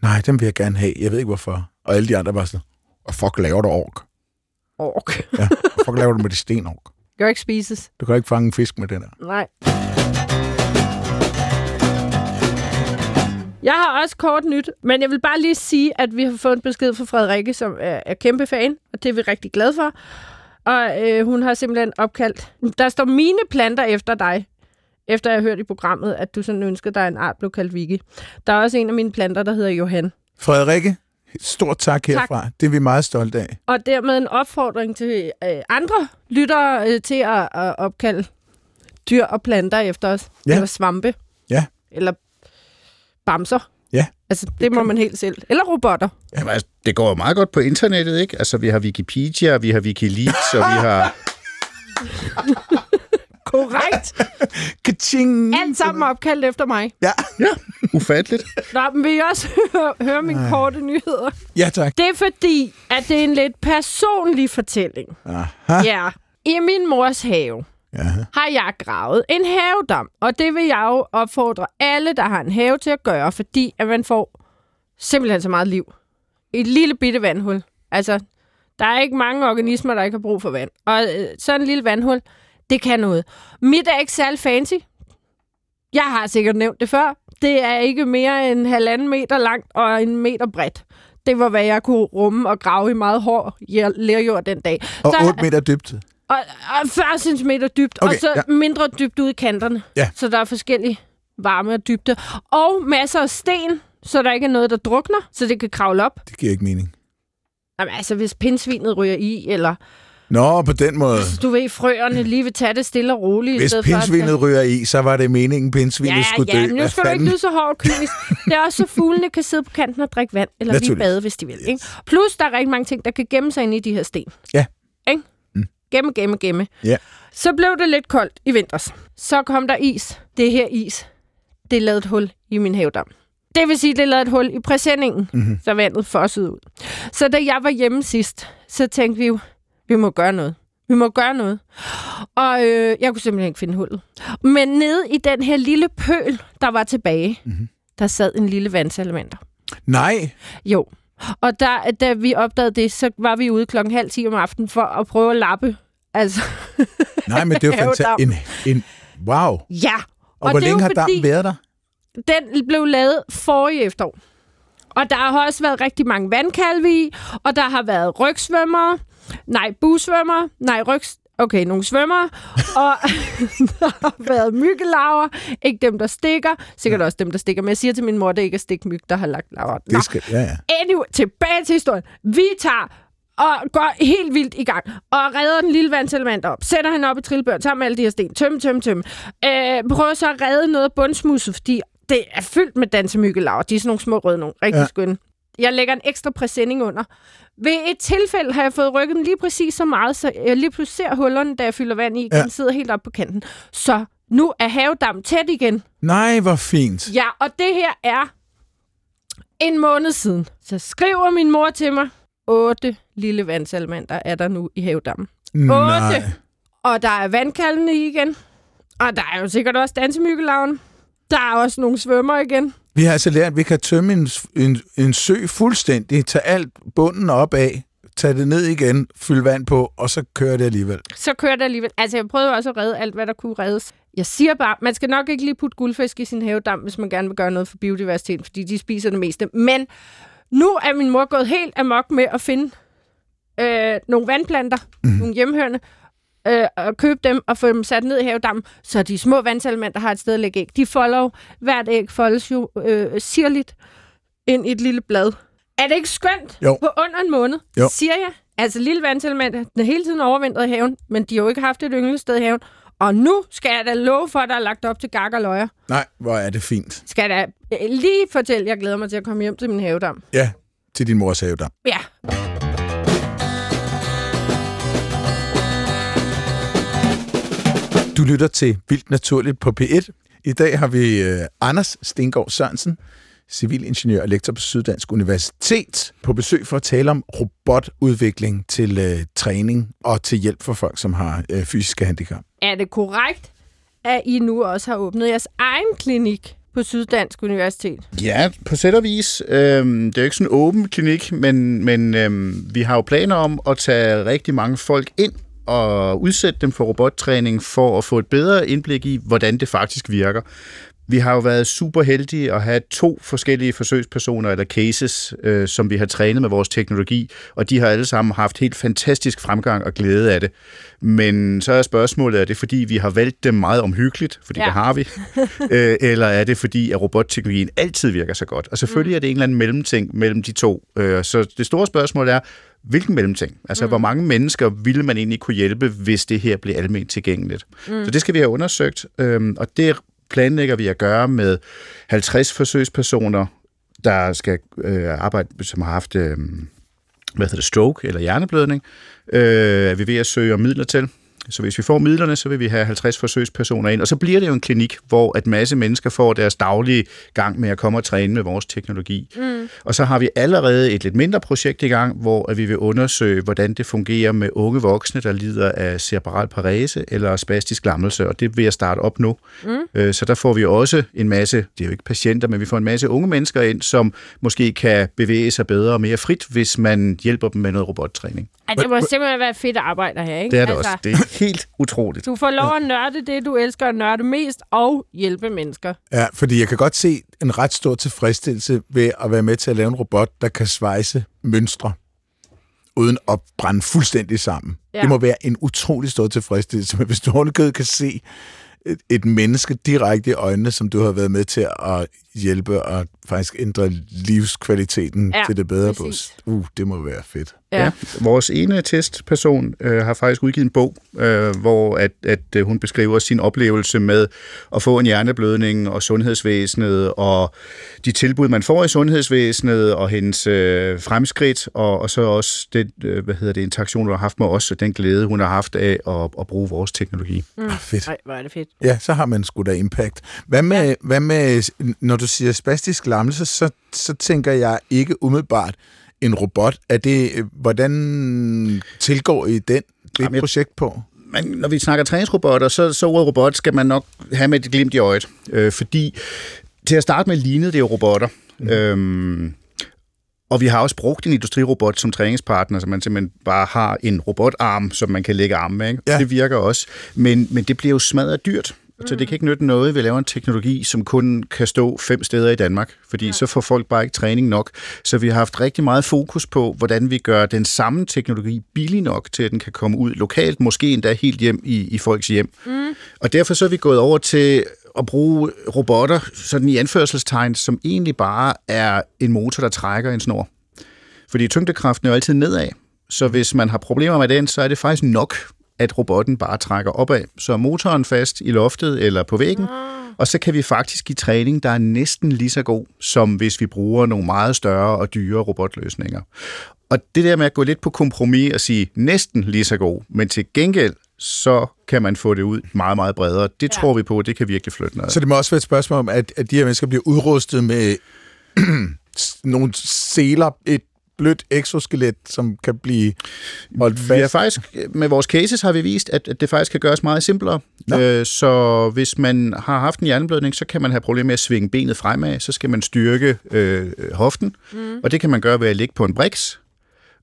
nej, dem vil jeg gerne have, jeg ved ikke hvorfor. Og alle de andre var sådan, og fuck laver du ork? Ork? ja, fuck laver du med de stenork? Det kan ikke spises. Du kan ikke fange en fisk med den her. Nej. Jeg har også kort nyt, men jeg vil bare lige sige, at vi har fået en besked fra Frederikke, som er, er kæmpe fan, og det er vi rigtig glade for. Og øh, hun har simpelthen opkaldt... Der står mine planter efter dig, efter jeg har hørt i programmet, at du sådan ønskede dig en art blev kaldt Vicky. Der er også en af mine planter, der hedder Johan. Frederikke, stort tak herfra. Tak. Det er vi meget stolte af. Og dermed en opfordring til øh, andre lyttere øh, til at, at opkalde dyr og planter efter os. Ja. Eller svampe. Ja. Eller bamser. Ja. Altså, det, det må man helt selv. Eller robotter. Jamen, altså, det går jo meget godt på internettet, ikke? Altså, vi har Wikipedia, vi har Wikileaks, og vi har... Korrekt. Kaching. Alt sammen opkaldt efter mig. Ja. ja, ufatteligt. Nå, men vil I også høre, høre mine korte nyheder? Ja, tak. Det er fordi, at det er en lidt personlig fortælling. Aha. Ja. I min mors have, Aha. har jeg gravet en havedam. Og det vil jeg jo opfordre alle, der har en have til at gøre, fordi at man får simpelthen så meget liv. Et lille bitte vandhul. Altså, der er ikke mange organismer, der ikke har brug for vand. Og øh, sådan en lille vandhul, det kan noget. Mit er ikke særlig fancy. Jeg har sikkert nævnt det før. Det er ikke mere end halvanden meter langt og en meter bredt. Det var, hvad jeg kunne rumme og grave i meget hård lerjord den dag. Og så, 8 meter dybt? Og, og 40 cm dybt, okay, og så ja. mindre dybt ude i kanterne. Ja. Så der er forskellige varme og dybde. Og masser af sten, så der ikke er noget, der drukner, så det kan kravle op. Det giver ikke mening. Jamen, altså, hvis pindsvinet ryger i, eller... Nå, på den måde. Hvis du ved, frøerne lige vil tage det stille og roligt. Hvis pindsvinet at... ryger i, så var det meningen, pindsvinet ja, skulle ja, dø. Ja, nu skal du ikke lyde så hård kynisk. det er også så, fuglene kan sidde på kanten og drikke vand, eller lige bade, hvis de vil. Ikke? Plus, der er rigtig mange ting, der kan gemme sig inde i de her sten. Ja. Ikke? Gemme, gemme, gemme. Ja. Så blev det lidt koldt i vinters. Så kom der is. Det her is, det lavede et hul i min havedam. Det vil sige, det lavede et hul i præsendingen, mm-hmm. så vandet fossede ud. Så da jeg var hjemme sidst, så tænkte vi jo, vi må gøre noget. Vi må gøre noget. Og øh, jeg kunne simpelthen ikke finde hullet. Men nede i den her lille pøl, der var tilbage, mm-hmm. der sad en lille vandsalamander. Nej. Jo. Og der, da vi opdagede det, så var vi ude klokken halv 10 om aftenen for at prøve at lappe. Altså, Nej, men det er jo fantastisk. En, en, wow. ja. Og, og hvor længe har dammen været der? Den blev lavet forrige efterår. Og der har også været rigtig mange vandkalve i, og der har været rygsvømmere, nej, busvømmere, nej, rygs, okay, nogle svømmer, og der har været myggelaver, ikke dem, der stikker, sikkert ja. også dem, der stikker, men jeg siger til min mor, det er ikke er stikmyg, der har lagt laver. Det skal, ja, ja. Anyway, tilbage til historien. Vi tager og går helt vildt i gang, og redder den lille vandselement op, sætter han op i trillebøren, tager med alle de her sten, tøm, tøm, tøm. Øh, prøver så at redde noget af bundsmusset, fordi det er fyldt med dansemyggelaver. De er sådan nogle små røde nogle, rigtig ja. skønne. Jeg lægger en ekstra præsending under. Ved et tilfælde har jeg fået rykket lige præcis så meget, så jeg lige pludselig ser hullerne, da jeg fylder vand i. Ja. Den sidder helt op på kanten. Så nu er havedammen tæt igen. Nej, hvor fint. Ja, og det her er en måned siden. Så skriver min mor til mig, otte lille vandsalamander er der nu i havedammen. Nej. Otte. Og der er vandkaldene igen. Og der er jo sikkert også dansemyggelaven. Der er også nogle svømmer igen. Vi har altså lært, at vi kan tømme en, en, en sø fuldstændig, tage alt bunden op af, tage det ned igen, fylde vand på, og så kører det alligevel. Så kører det alligevel. Altså, jeg prøvede også at redde alt, hvad der kunne reddes. Jeg siger bare, man skal nok ikke lige putte guldfisk i sin havedam, hvis man gerne vil gøre noget for biodiversiteten, fordi de spiser det meste. Men nu er min mor gået helt amok med at finde øh, nogle vandplanter, mm. nogle hjemmehørende, øh, og købe dem og få dem sat ned i havedammen, så de små vandsalmenter har et sted at lægge æg. De folder jo, hvert æg foldes jo øh, sirligt ind i et lille blad. Er det ikke skønt? Jo. På under en måned, Jo. siger jeg. Altså, lille vandsalmenter, den er hele tiden overvintret i haven, men de har jo ikke haft et ynglested i haven. Og nu skal jeg da love for, at der er lagt op til gak og løjer. Nej, hvor er det fint. Skal jeg da øh, lige fortælle, jeg glæder mig til at komme hjem til min havedam. Ja, til din mors havedam. Ja. Du lytter til Vildt Naturligt på P1. I dag har vi øh, Anders Stengård Sørensen, civilingeniør og lektor på Syddansk Universitet, på besøg for at tale om robotudvikling til øh, træning og til hjælp for folk, som har øh, fysiske handicap. Er det korrekt, at I nu også har åbnet jeres egen klinik på Syddansk Universitet? Ja, på sæt og vis. Øhm, det er jo ikke sådan en åben klinik, men, men øhm, vi har jo planer om at tage rigtig mange folk ind og udsætte dem for robottræning for at få et bedre indblik i, hvordan det faktisk virker. Vi har jo været super heldige at have to forskellige forsøgspersoner eller cases, øh, som vi har trænet med vores teknologi, og de har alle sammen haft helt fantastisk fremgang og glæde af det. Men så er spørgsmålet, er det fordi, vi har valgt dem meget omhyggeligt, fordi Ja. det har vi, øh, eller er det fordi, at robotteknologien altid virker så godt? Og selvfølgelig er det en eller anden mellemting mellem de to. Øh, så det store spørgsmål er, hvilken mellemting? Altså, mm. hvor mange mennesker ville man egentlig kunne hjælpe, hvis det her blev almindeligt tilgængeligt? Mm. Så det skal vi have undersøgt, øhm, og det planlægger vi at gøre med 50 forsøgspersoner, der skal øh, arbejde, som har haft øh, hvad hedder det, stroke eller hjerneblødning, øh, er vi ved at søge om midler til. Så hvis vi får midlerne, så vil vi have 50 forsøgspersoner ind, og så bliver det jo en klinik, hvor at masse mennesker får deres daglige gang med at komme og træne med vores teknologi. Mm. Og så har vi allerede et lidt mindre projekt i gang, hvor at vi vil undersøge, hvordan det fungerer med unge voksne, der lider af cerebral parese eller spastisk lammelse, og det vil jeg starte op nu. Mm. Så der får vi også en masse, det er jo ikke patienter, men vi får en masse unge mennesker ind, som måske kan bevæge sig bedre og mere frit, hvis man hjælper dem med noget robottræning. Ej, det må simpelthen være fedt arbejde her, ikke? Det er det altså, også. Det helt utroligt. Du får lov at nørde det, du elsker at nørde mest, og hjælpe mennesker. Ja, fordi jeg kan godt se en ret stor tilfredsstillelse ved at være med til at lave en robot, der kan svejse mønstre uden at brænde fuldstændig sammen. Ja. Det må være en utrolig stor tilfredsstillelse, men hvis du ovenikøbet kan se et, et menneske direkte i øjnene, som du har været med til at hjælpe og faktisk ændre livskvaliteten Ja, til det bedre præcis. på. Uh, det må være fedt. Ja. Ja. Vores ene testperson øh, har faktisk udgivet en bog, øh, hvor at, at øh, hun beskriver sin oplevelse med at få en hjerneblødning og sundhedsvæsenet og de tilbud, man får i sundhedsvæsenet og hendes øh, fremskridt og, og så også den øh, hvad hedder det, interaktion, hun har haft med os og den glæde, hun har haft af at, at bruge vores teknologi. Mm. Ah, fedt. Nej, hvor er det fedt. Ja, så har man sgu da impact. Hvad med, ja. hvad med når du siger spastisk lammelse, så, så tænker jeg ikke umiddelbart en robot. Er det, øh, hvordan tilgår I den, det Jamen, projekt på? men når vi snakker træningsrobotter, så, så ordet robot skal man nok have med et glimt i øjet. Øh, fordi til at starte med lignede det jo robotter. Mm. Øhm, og vi har også brugt en industrirobot som træningspartner, så man simpelthen bare har en robotarm, som man kan lægge arme med. Ikke? Ja. Det virker også. Men, men det bliver jo smadret dyrt. Så det kan ikke nytte noget, at vi laver en teknologi, som kun kan stå fem steder i Danmark, fordi ja. så får folk bare ikke træning nok. Så vi har haft rigtig meget fokus på, hvordan vi gør den samme teknologi billig nok, til at den kan komme ud lokalt, måske endda helt hjem i, i folks hjem. Mm. Og derfor så er vi gået over til at bruge robotter, sådan i anførselstegn, som egentlig bare er en motor, der trækker en snor. Fordi tyngdekraften er jo altid nedad. Så hvis man har problemer med den, så er det faktisk nok, at robotten bare trækker opad. Så er motoren fast i loftet eller på væggen, og så kan vi faktisk give træning, der er næsten lige så god, som hvis vi bruger nogle meget større og dyre robotløsninger. Og det der med at gå lidt på kompromis og sige næsten lige så god, men til gengæld, så kan man få det ud meget, meget bredere. Det ja. tror vi på, det kan virkelig flytte noget. Så det må også være et spørgsmål om, at, at de her mennesker bliver udrustet med nogle seler, et blødt exoskelet, som kan blive holdt Vi fast. har faktisk, med vores cases har vi vist, at, at det faktisk kan gøres meget simplere. Nå. Øh, så hvis man har haft en hjerneblødning, så kan man have problemer med at svinge benet fremad, så skal man styrke øh, hoften, mm. og det kan man gøre ved at ligge på en briks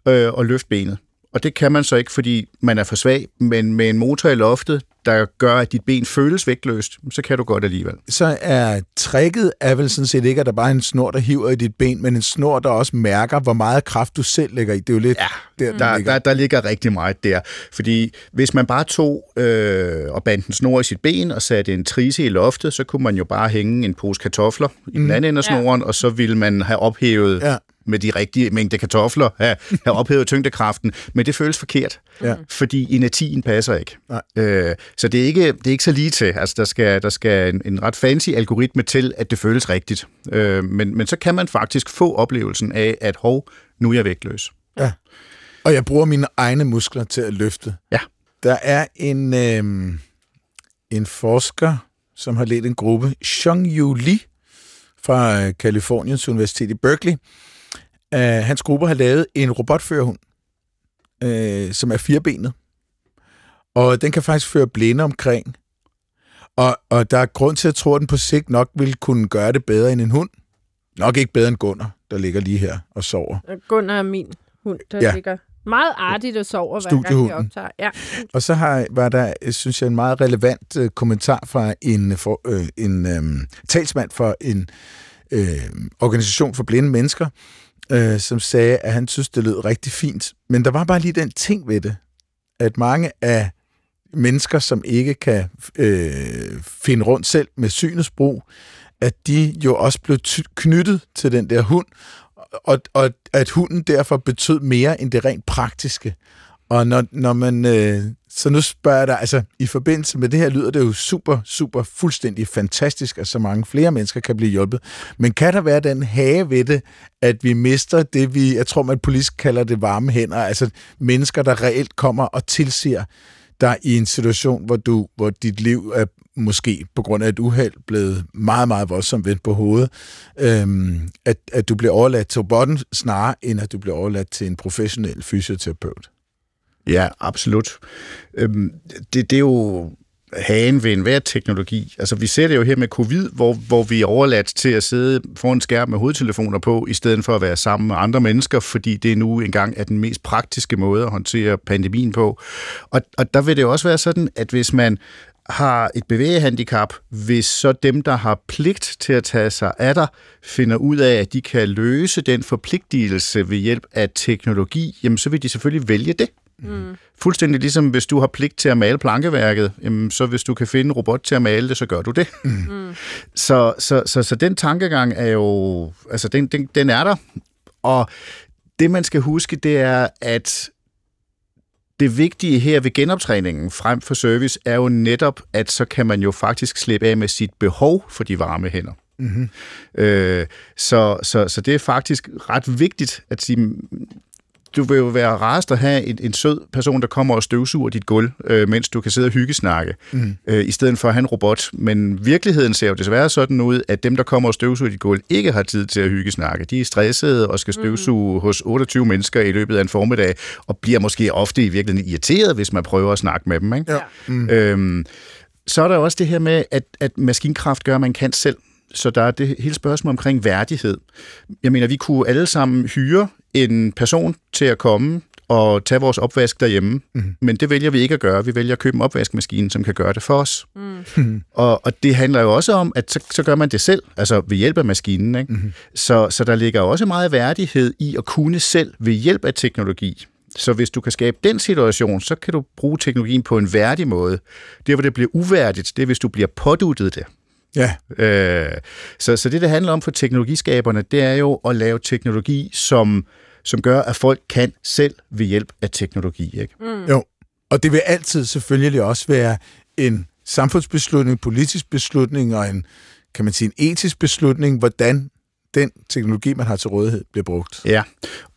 øh, og løfte benet. Og det kan man så ikke, fordi man er for svag, men med en motor i loftet, der gør, at dit ben føles vægtløst, så kan du godt alligevel. Så er tricket er vel sådan set ikke, at der bare er en snor, der hiver i dit ben, men en snor, der også mærker, hvor meget kraft du selv lægger i. Det er jo lidt Ja, der, den Der, ligger. der, der ligger rigtig meget der. Fordi hvis man bare tog øh, og bandt en snor i sit ben og satte en trise i loftet, så kunne man jo bare hænge en pose kartofler i den anden ende af Ja. snoren, og så ville man have ophævet Ja. Med de rigtige mængde kartofler, have, have ophævet tyngdekraften. Men det føles forkert, Ja. fordi energien passer ikke. Nej. Øh, så det er, ikke, det er ikke så lige til. Altså, der skal, der skal en, en ret fancy algoritme til, at det føles rigtigt. Øh, men, men så kan man faktisk få oplevelsen af, at hov, nu er jeg vægtløs. Og jeg bruger mine egne muskler til at løfte. Ja. Der er en, øh, en forsker, som har ledt en gruppe, Xiongyu Li, fra øh, Californiens Universitet i Berkeley. Uh, hans gruppe har lavet en robotførerhund, øh, som er firebenet. Og den kan faktisk føre blinde omkring. Og, og der er grund til at tro, at den på sigt nok vil kunne gøre det bedre end en hund. Nok ikke bedre end Gunnar, der ligger lige her og sover. Gunnar er min hund, der Ja. ligger meget artigt og sover, hver gang vi optager. Ja. Og så har, var der, øh, synes jeg, en meget relevant øh, kommentar fra en, for, øh, en øh, talsmand for en øh, organisation for blinde mennesker, øh, som sagde, at han synes, det lød rigtig fint. Men der var bare lige den ting ved det, at mange af mennesker, som ikke kan øh, finde rundt selv med synets brug, at de jo også blev ty- knyttet til den der hund, og, og at hunden derfor betød mere end det rent praktiske. Og når, når man... Øh, så nu spørger jeg dig, altså i forbindelse med det her lyder det jo super, super fuldstændig fantastisk, at så mange flere mennesker kan blive hjulpet. Men kan der være den hage ved det, at vi mister det, vi, jeg tror man politisk kalder det varme hænder, altså mennesker, der reelt kommer og tilsiger dig i en situation, hvor, du, hvor dit liv er måske på grund af et uheld blevet meget, meget voldsomt vendt på hovedet, øhm, at, at du bliver overladt til robotten snarere, end at du bliver overladt til en professionel fysioterapeut. Ja, absolut. Øhm, det, det er jo hagen ved enhver teknologi. Altså, vi ser det jo her med covid, hvor, hvor vi er overladt til at sidde foran en skærm med hovedtelefoner på, i stedet for at være sammen med andre mennesker, fordi det nu engang er den mest praktiske måde at håndtere pandemien på. Og, og der vil det jo også være sådan, at hvis man har et bevægehandicap, hvis så dem, der har pligt til at tage sig af dig, finder ud af, at de kan løse den forpligtelse ved hjælp af teknologi, jamen så vil de selvfølgelig vælge det. Mm. Fuldstændig ligesom hvis du har pligt til at male plankeværket, jamen, så hvis du kan finde en robot til at male det, så gør du det. Mm. Så, så, så, så den tankegang er jo, altså den, den, den er der, og det man skal huske, det er, at det vigtige her ved genoptræningen frem for service er jo netop, at så kan man jo faktisk slippe af med sit behov for de varme hænder. Mm-hmm. Øh, så, så, så det er faktisk ret vigtigt at sige, du vil jo være rarest at have en, en sød person, der kommer og støvsuger dit gulv, øh, mens du kan sidde og hyggesnakke, mm. øh, i stedet for at have en robot. Men virkeligheden ser jo desværre sådan ud, at dem, der kommer og støvsuger dit gulv, ikke har tid til at hyggesnakke. De er stressede og skal støvsuge mm. hos 28 mennesker i løbet af en formiddag, og bliver måske ofte i virkeligheden irriteret, hvis man prøver at snakke med dem. Ikke? Ja. Mm. Øhm, så er der også det her med, at, at maskinkraft gør, at man kan selv. Så der er det hele spørgsmål omkring værdighed. Jeg mener, vi kunne alle sammen hyre en person til at komme og tage vores opvask derhjemme, mm. men det vælger vi ikke at gøre. Vi vælger at købe en opvaskemaskine, som kan gøre det for os. Mm. og, og det handler jo også om, at så, så gør man det selv, altså ved hjælp af maskinen. Ikke? Mm. Så, så der ligger også meget værdighed i at kunne selv ved hjælp af teknologi. Så hvis du kan skabe den situation, så kan du bruge teknologien på en værdig måde. Det, hvor det bliver uværdigt, det er, hvis du bliver påduttet det. Ja. Øh, så, så det, det handler om for teknologiskaberne, det er jo at lave teknologi, som, som gør, at folk kan selv ved hjælp af teknologi. Ikke? Mm. Jo, og det vil altid selvfølgelig også være en samfundsbeslutning, politisk beslutning og en, kan man sige, en etisk beslutning, hvordan den teknologi, man har til rådighed, bliver brugt. Ja,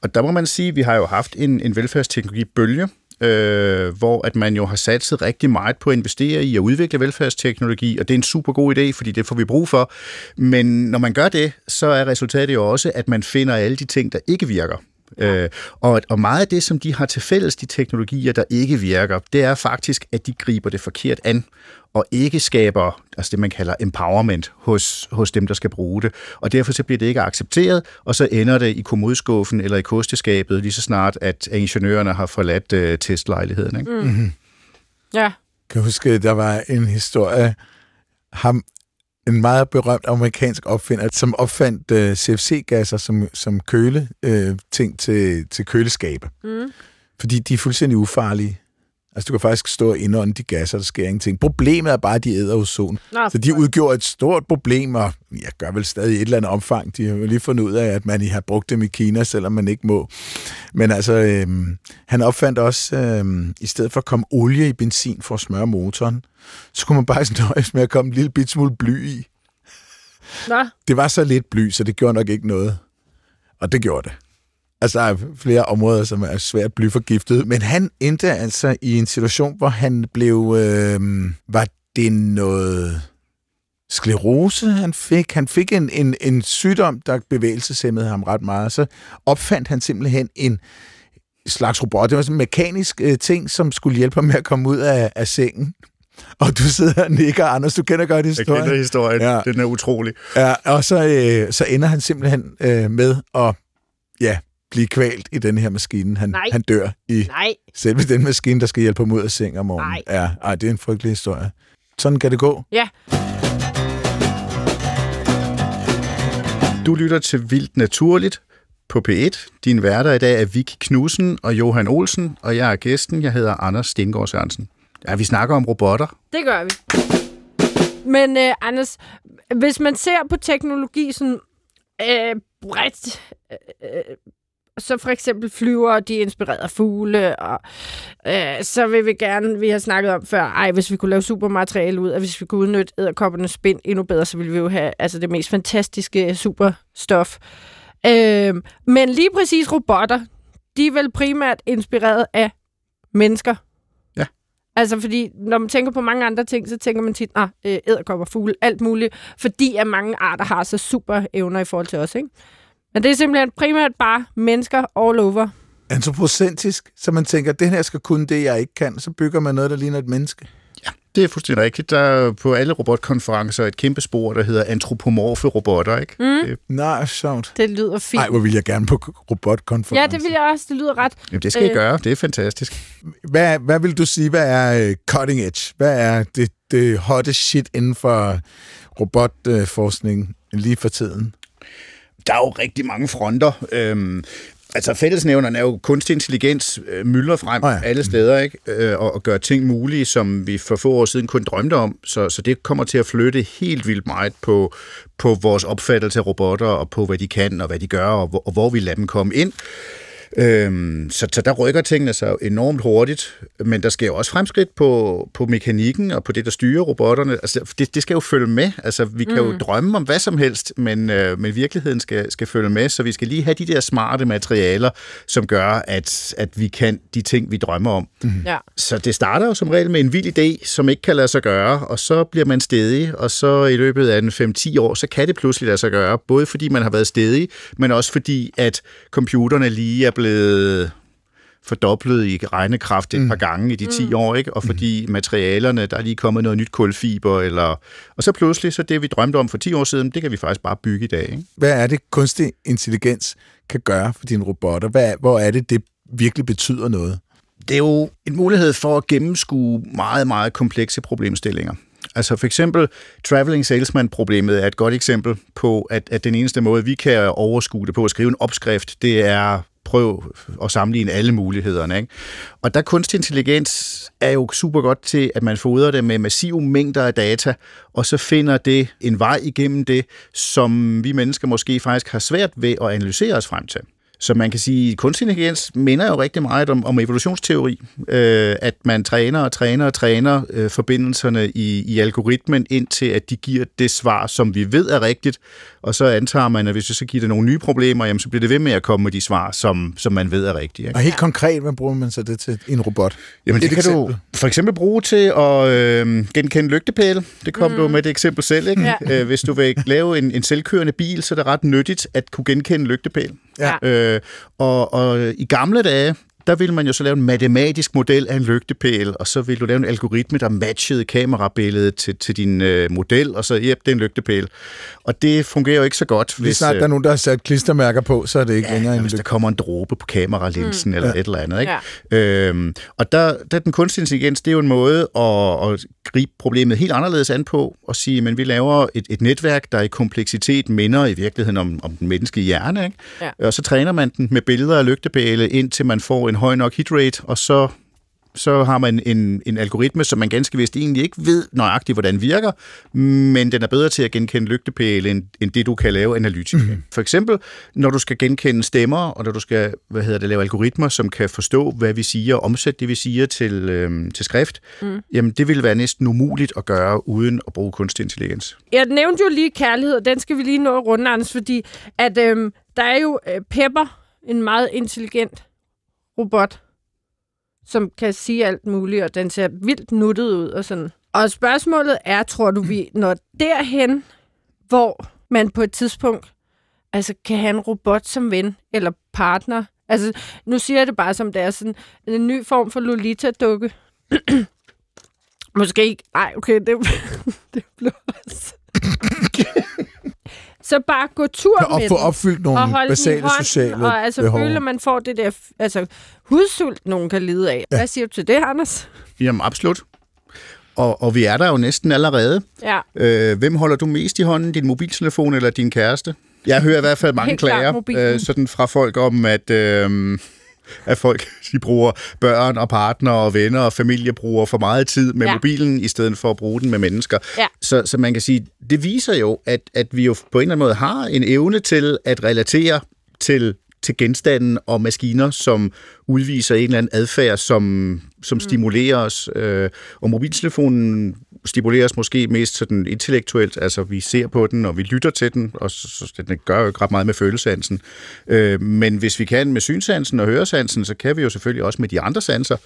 og der må man sige, at vi har jo haft en, en velfærdsteknologibølge, øh, hvor at man jo har satset rigtig meget på at investere i at udvikle velfærdsteknologi, og det er en super god idé, fordi det får vi brug for. Men når man gør det, så er resultatet jo også, at man finder alle de ting, der ikke virker. Øh, og, og meget af det, som de har til fælles, de teknologier, der ikke virker, det er faktisk, at de griber det forkert an, og ikke skaber altså det, man kalder empowerment hos, hos dem, der skal bruge det. Og derfor så bliver det ikke accepteret, og så ender det i kommodeskuffen eller i kosteskabet, lige så snart, at ingeniørerne har forladt øh, testlejligheden. Ikke? Mm. Mm-hmm. Ja. Kan huske, der var en historie, ham, en meget berømt amerikansk opfinder, som opfandt uh, CFC-gasser som, som køle uh, ting til, til køleskabe. Mm. Fordi de er fuldstændig ufarlige. Altså, du kan faktisk stå og indånde de gasser, der sker ingenting. Problemet er bare, at de æder ozon. Nå, så de udgjorde et stort problem, og jeg gør vel stadig et eller andet omfang. De har jo lige fundet ud af, at man har brugt dem i Kina, selvom man ikke må. Men altså, øhm, han opfandt også, øhm, i stedet for at komme olie i benzin for at smøre motoren, så kunne man bare nøjes med at komme en lille bit smule bly i. Nå. Det var så lidt bly, så det gjorde nok ikke noget. Og det gjorde det. Altså, der er flere områder, som er svært blyforgiftet, men han endte altså i en situation, hvor han blev... Øh, var det noget sklerose, han fik? Han fik en, en, en sygdom, der bevægelseshæmmede ham ret meget. Så opfandt han simpelthen en slags robot. Det var sådan en mekanisk øh, ting, som skulle hjælpe ham med at komme ud af, af sengen. Og du sidder og nikker, Anders, du kender godt historien. Jeg kender historien, ja. den er utrolig. Ja, og så, øh, så ender han simpelthen øh, med at ja, blive kvalt i den her maskine. Han, Nej. han dør i Nej. selve den maskine, der skal hjælpe ham ud af seng om morgenen. Nej. Ja, ej, det er en frygtelig historie. Sådan kan det gå. Ja. Du lytter til Vildt Naturligt på P1. Din værter i dag er Vicky Knudsen og Johan Olsen, og jeg er gæsten. Jeg hedder Anders Stengård Sørensen. Ja, vi snakker om robotter. Det gør vi. Men uh, Anders, hvis man ser på teknologi sådan øh, bredt, øh, så for eksempel flyver, de er inspireret af fugle, og øh, så vil vi gerne, vi har snakket om før, ej, hvis vi kunne lave supermateriale ud, og hvis vi kunne udnytte æderkoppernes spind endnu bedre, så ville vi jo have altså, det mest fantastiske superstof. Øh, men lige præcis robotter, de er vel primært inspireret af mennesker. Ja. Altså, fordi når man tænker på mange andre ting, så tænker man tit, ah, æderkopper, fugle, alt muligt, fordi at mange arter har så super evner i forhold til os, ikke? Men det er simpelthen primært bare mennesker all over. Antropocentrisk, så man tænker, den her skal kunne det, jeg ikke kan, så bygger man noget, der ligner et menneske. Ja, det er fuldstændig rigtigt. Der er på alle robotkonferencer et kæmpe spor, der hedder antropomorfe robotter, ikke? Mm. Det, Nej, sjovt. Det lyder fint. Nej, hvor vil jeg gerne på robotkonferencer. Ja, det vil jeg også. Det lyder ret. jamen, det skal I gøre. Det er fantastisk. Hvad, hvad vil du sige, hvad er øh, cutting edge? Hvad er det, det hotte shit inden for robotforskning lige for tiden? Der er jo rigtig mange fronter. Øhm, Altså fællesnævnerne er jo kunstig intelligens øh, mylder frem Oh ja. ja. alle steder, ikke? Øh, og, og gør ting mulige, som vi for få år siden kun drømte om. Så, så det kommer til at flytte helt vildt meget på, på vores opfattelse af robotter, og på hvad de kan, og hvad de gør, og hvor, og hvor vi lader dem komme ind. Øhm, så, så der rykker tingene sig enormt hurtigt, men der sker jo også fremskridt på, på mekanikken og på det, der styrer robotterne. Altså, det, det skal jo følge med. Altså, vi kan mm. jo drømme om hvad som helst, men, øh, men virkeligheden skal, skal følge med, så vi skal lige have de der smarte materialer, som gør, at, at vi kan de ting, vi drømmer om. Mm. Ja. Så det starter jo som regel med en vild idé, som ikke kan lade sig gøre, og så bliver man stedig, og så i løbet af en 5-10 år, så kan det pludselig lade sig gøre, både fordi man har været stedig, men også fordi, at computerne lige er blevet fordoblet i regnekraft et mm. par gange i de 10 år, ikke? og fordi materialerne, der er lige kommet noget nyt kulfiber, eller... og så pludselig, så det vi drømte om for 10 år siden, det kan vi faktisk bare bygge i dag. Ikke? Hvad er det, kunstig intelligens kan gøre for dine robotter? Hvad, hvor er det, det virkelig betyder noget? det er jo en mulighed for at gennemskue meget, meget komplekse problemstillinger. Altså for eksempel traveling salesman-problemet er et godt eksempel på, at, at den eneste måde, vi kan overskue det på at skrive en opskrift, det er prøv at sammenligne alle mulighederne. Ikke? Og der kunstig intelligens er jo super godt til, at man fodrer det med massive mængder af data, og så finder det en vej igennem det, som vi mennesker måske faktisk har svært ved at analysere os frem til. Så man kan sige, at kunstig intelligens minder jo rigtig meget om, om evolutionsteori, øh, at man træner og træner og træner øh, forbindelserne i, i algoritmen, indtil at de giver det svar, som vi ved er rigtigt, og så antager man, at hvis vi så giver det nogle nye problemer, jamen, så bliver det ved med at komme med de svar, som, som man ved er rigtige. Ikke? Og helt konkret, hvad bruger man så det til en robot? Jamen, det Et kan eksempel. du for eksempel bruge til at øh, genkende lygtepæle. Det kom mm. du med et eksempel selv, ikke? Ja. Øh, hvis du vil lave en, en selvkørende bil, så er det ret nyttigt at kunne genkende lygtepæle. Ja. Øh, og, og i gamle dage, der ville man jo så lave en matematisk model af en lygtepæl, og så ville du lave en algoritme, der matchede kamerabilledet til, til din øh, model, og så, jep, det er en lygtepæl. Og det fungerer jo ikke så godt, Lige snart øh, der er nogen, der har sat klistermærker på, så er det ikke Ja, længere en hvis der kommer en dråbe på kameralinsen mm. eller Ja. et eller andet. Ikke? Ja. Øhm, og der, der den kunstig intelligens, det er jo en måde at, at gribe problemet helt anderledes an på, og sige, men vi laver et, et netværk, der i kompleksitet minder i virkeligheden om, om den menneskelige hjerne. Ikke? Ja. Og så træner man den med billeder af lygtepæle, indtil man får en høj nok hitrate, og så så har man en, en algoritme, som man ganske vist egentlig ikke ved nøjagtigt, hvordan virker, men den er bedre til at genkende lygtepæle, end, end det, du kan lave analytisk. Mm. For eksempel, når du skal genkende stemmer, og når du skal hvad hedder det, lave algoritmer, som kan forstå, hvad vi siger, og omsætte det, vi siger til, øhm, til skrift, mm. jamen det vil være næsten umuligt at gøre, uden at bruge kunstig intelligens. Jeg nævnte jo lige kærlighed, og den skal vi lige nå at runde, Anders, fordi at, øhm, der er jo øh, Pepper, en meget intelligent robot, som kan sige alt muligt, og den ser vildt nuttet ud og sådan. Og spørgsmålet er, tror du, vi når derhen, hvor man på et tidspunkt altså, kan have en robot som ven eller partner? Altså, nu siger jeg det bare som det er sådan en ny form for Lolita-dukke. Måske ikke. Nej, okay, det, det blev også... Så bare gå tur Og med få den, opfyldt nogle og holde den i basale hånden, sociale og altså behov. føle, at man får det der altså, hudsult, nogen kan lide af. Ja. Hvad siger du til det, Anders? Jamen absolut. Og, og vi er der jo næsten allerede. Ja, Øh, hvem holder du mest i hånden, din mobiltelefon eller din kæreste? Jeg hører i hvert fald mange Helt klager øh, sådan fra folk om, at, øh, at folk de bruger børn og partner og venner og familie bruger for meget tid med Ja. mobilen, i stedet for at bruge den med mennesker. Ja. Så, så man kan sige, det viser jo, at, at vi jo på en eller anden måde har en evne til at relatere til til genstanden og maskiner, som udviser en eller anden adfærd, som, som stimulerer os. Øh, og mobiltelefonen stimuleres måske mest sådan intellektuelt, altså vi ser på den, og vi lytter til den, og så, så den gør jo ikke ret meget med følesansen. Øh, men hvis vi kan med synsansen og høresansen, så kan vi jo selvfølgelig også med de andre sanser.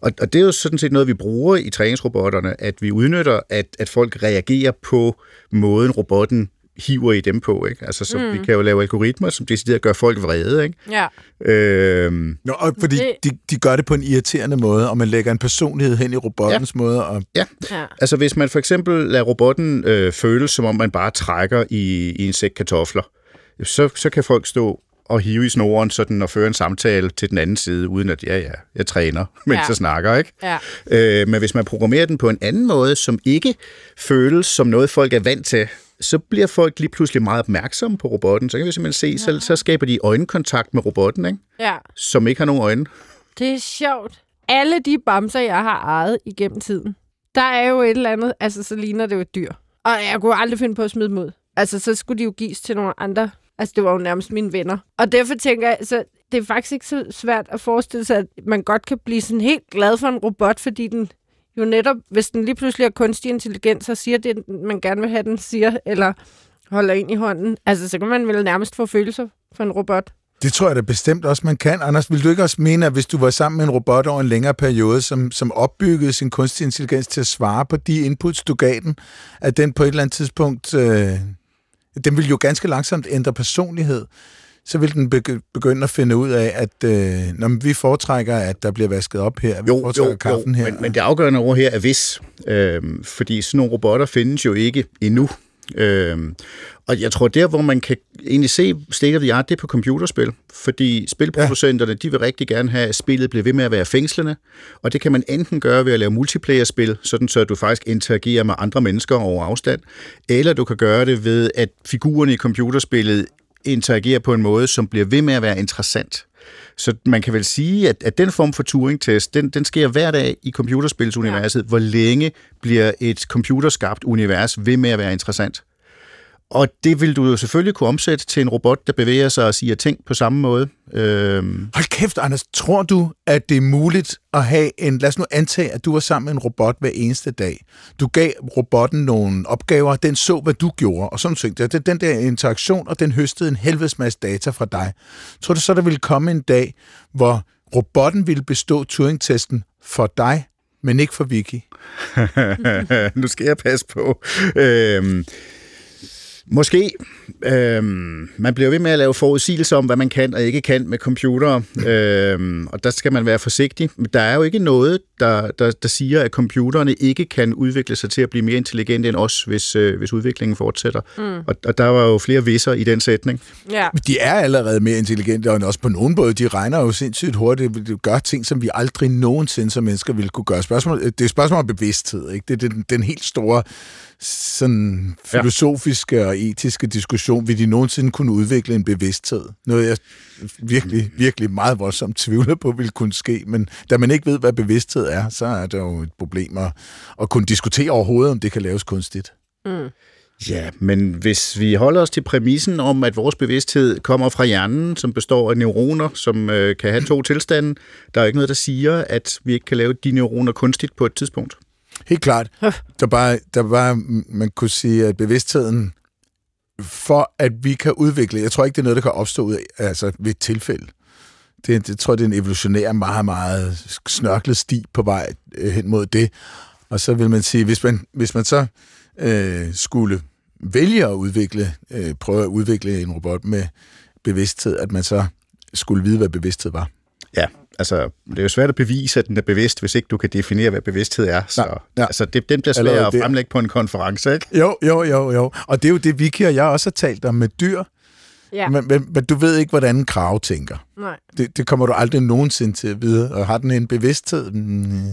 Og, og det er jo sådan set noget, vi bruger i træningsrobotterne, at vi udnytter, at, at folk reagerer på måden, robotten hiver i dem på. Ikke? Altså, så mm. vi kan jo lave algoritmer, som decideret gør folk vrede. Ikke? ja. Øhm, Nå, og fordi Det- de, de gør det på en irriterende måde, og man lægger en personlighed hen i robottens ja. måde. Og, ja. ja. Altså hvis man for eksempel lader robotten øh, føle, som om man bare trækker i, i en sæk kartofler, så, så kan folk stå at hive i snoren sådan, og føre en samtale til den anden side, uden at, ja, ja, jeg træner, mens Ja. jeg snakker, ikke? Ja. Øh, men hvis man programmerer den på en anden måde, som ikke føles som noget, folk er vant til, så bliver folk lige pludselig meget opmærksomme på robotten. Så kan vi simpelthen se, så, så skaber de øjenkontakt med robotten, ikke? ja. som ikke har nogen øjne. Det er sjovt. Alle de bamser, jeg har ejet igennem tiden, der er jo et eller andet, altså så ligner det jo et dyr. Og jeg kunne aldrig finde på at smide dem ud. Altså, så skulle de jo gives til nogle andre. Altså, det var jo nærmest mine venner. Og derfor tænker jeg, så det er faktisk ikke så svært at forestille sig, at man godt kan blive sådan helt glad for en robot, fordi den jo netop, hvis den lige pludselig er kunstig intelligens og siger det, man gerne vil have, den siger, eller holder ind i hånden, altså, så kan man vel nærmest få følelser for en robot. Det tror jeg da bestemt også, man kan. Anders, vil du ikke også mene, at hvis du var sammen med en robot over en længere periode, som, som opbyggede sin kunstig intelligens til at svare på de inputs, du gav den, at den på et eller andet tidspunkt, øh, den vil jo ganske langsomt ændre personlighed, så vil den begy- begynde at finde ud af, at øh, når vi foretrækker, at der bliver vasket op her, vi Jo, foretrækker jo, kaffen jo her. men, men det afgørende ord her er hvis. Øhm, fordi sådan nogle robotter findes jo ikke endnu. Øhm, og jeg tror, der hvor man kan egentlig se state of the art, det er på computerspil. Fordi spilproducenterne, ja. de vil rigtig gerne have, at spillet bliver ved med at være fængslende. Og det kan man enten gøre ved at lave multiplayer-spil, sådan så du faktisk interagerer med andre mennesker over afstand. Eller du kan gøre det ved, at figurerne i computerspillet interagerer på en måde, som bliver ved med at være interessant. Så man kan vel sige, at, at den form for Turing-test, den, den sker hver dag i computerspilsuniverset. Ja. Hvor længe bliver et computerskabt univers ved med at være interessant? Og det vil du jo selvfølgelig kunne omsætte til en robot, der bevæger sig og siger ting på samme måde. Øhm, Hold kæft, Anders. Tror du, at det er muligt at have en... Lad os nu antage, at du var sammen med en robot hver eneste dag. Du gav robotten nogle opgaver, den så, hvad du gjorde, og sådan tænkte jeg, den der interaktion, og den høstede en helvedes masse data fra dig. Tror du så, der ville komme en dag, hvor robotten ville bestå Turing-testen for dig, men ikke for Vicky? nu skal jeg passe på. Øhm, måske. Øhm, man bliver ved med at lave forudsigelser om, hvad man kan og ikke kan med computere, øhm, og der skal man være forsigtig. Men der er jo ikke noget, der, der, der siger, at computerne ikke kan udvikle sig til at blive mere intelligente end os, hvis, øh, hvis udviklingen fortsætter. Mm. Og, og der var jo flere visser i den sætning. Ja. De er allerede mere intelligente, og også på nogen måde, de regner jo sindssygt hurtigt. De gør ting, som vi aldrig nogensinde som mennesker ville kunne gøre. Spørgsmål, det er et spørgsmål om bevidsthed. Ikke? Det er den, den helt store sådan filosofiske og etiske diskussion. Vil de nogensinde kunne udvikle en bevidsthed? Noget, jeg virkelig, virkelig meget voldsomt tvivler på, vil kunne ske. Men da man ikke ved, hvad bevidsthed er, så er det jo et problem at, at kunne diskutere overhovedet, om det kan laves kunstigt. Mm. Ja, men hvis vi holder os til præmissen om, at vores bevidsthed kommer fra hjernen, som består af neuroner, som øh, kan have to tilstande, der er ikke noget, der siger, at vi ikke kan lave de neuroner kunstigt på et tidspunkt. Helt klart. Der bare, der bare, man kunne sige, at bevidstheden, for at vi kan udvikle, jeg tror ikke, det er noget, der kan opstå ud af, altså ved et tilfælde. Det, det tror jeg, det er en evolutionær, meget, meget snørklet sti på vej øh, hen mod det. Og så vil man sige, hvis man, hvis man så øh, skulle vælge at udvikle, øh, prøve at udvikle en robot med bevidsthed, at man så skulle vide, hvad bevidsthed var. Ja, altså, det er jo svært at bevise, at den er bevidst, hvis ikke du kan definere, hvad bevidsthed er. Så Nej, ja. altså, det, den bliver Allerede svær at fremlægge på en konference, ikke? Jo, jo, jo, jo. Og det er jo det, Vicky og jeg også har talt om med dyr. Ja. Men, men, men du ved ikke, hvordan en krav tænker. Nej. Det, det kommer du aldrig nogensinde til at vide. Og har den en bevidsthed? Mm,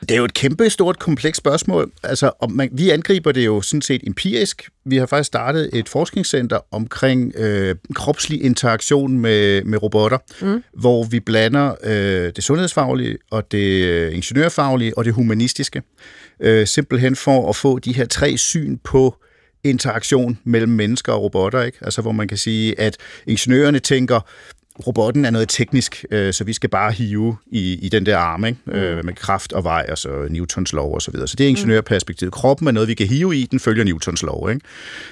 Det er jo et kæmpe stort, komplekst spørgsmål. Altså, om man, vi angriber det jo sådan set empirisk. Vi har faktisk startet et forskningscenter omkring øh, kropslig interaktion med, med robotter, mm. hvor vi blander øh, det sundhedsfaglige og det øh, ingeniørfaglige og det humanistiske. Øh, simpelthen for at få de her tre syn på interaktion mellem mennesker og robotter. Ikke? Altså, hvor man kan sige, at ingeniørerne tænker, robotten er noget teknisk, øh, så vi skal bare hive i, i den der arm, ikke? Øh, med kraft og vej, og så Newtons lov og så videre. Så det er ingeniørperspektivet. Kroppen er noget, vi kan hive i, den følger Newtons lov. Ikke?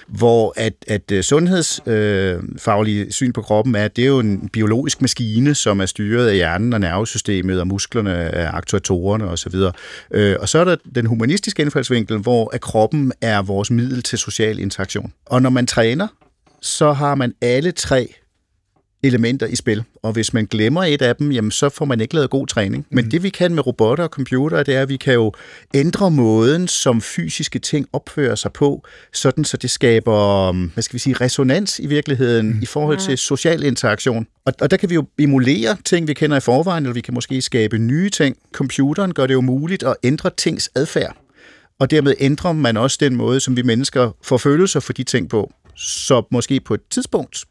Hvor at, at øh, sundhedsfaglige syn på kroppen er, det er jo en biologisk maskine, som er styret af hjernen og nervesystemet og musklerne af aktuatorerne og så videre. Øh, og så er der den humanistiske indfaldsvinkel, hvor at kroppen er vores middel til social interaktion. Og når man træner, så har man alle tre elementer i spil, og hvis man glemmer et af dem, jamen så får man ikke lavet god træning. Men mm. det vi kan med robotter og computer, det er, at vi kan jo ændre måden, som fysiske ting opfører sig på, sådan så det skaber, hvad skal vi sige, resonans i virkeligheden mm. i forhold til social interaktion. Og, og der kan vi jo emulere ting, vi kender i forvejen, eller vi kan måske skabe nye ting. Computeren gør det jo muligt at ændre tings adfærd og dermed ændrer man også den måde, som vi mennesker får følelser for de ting på. Så måske på et tidspunkt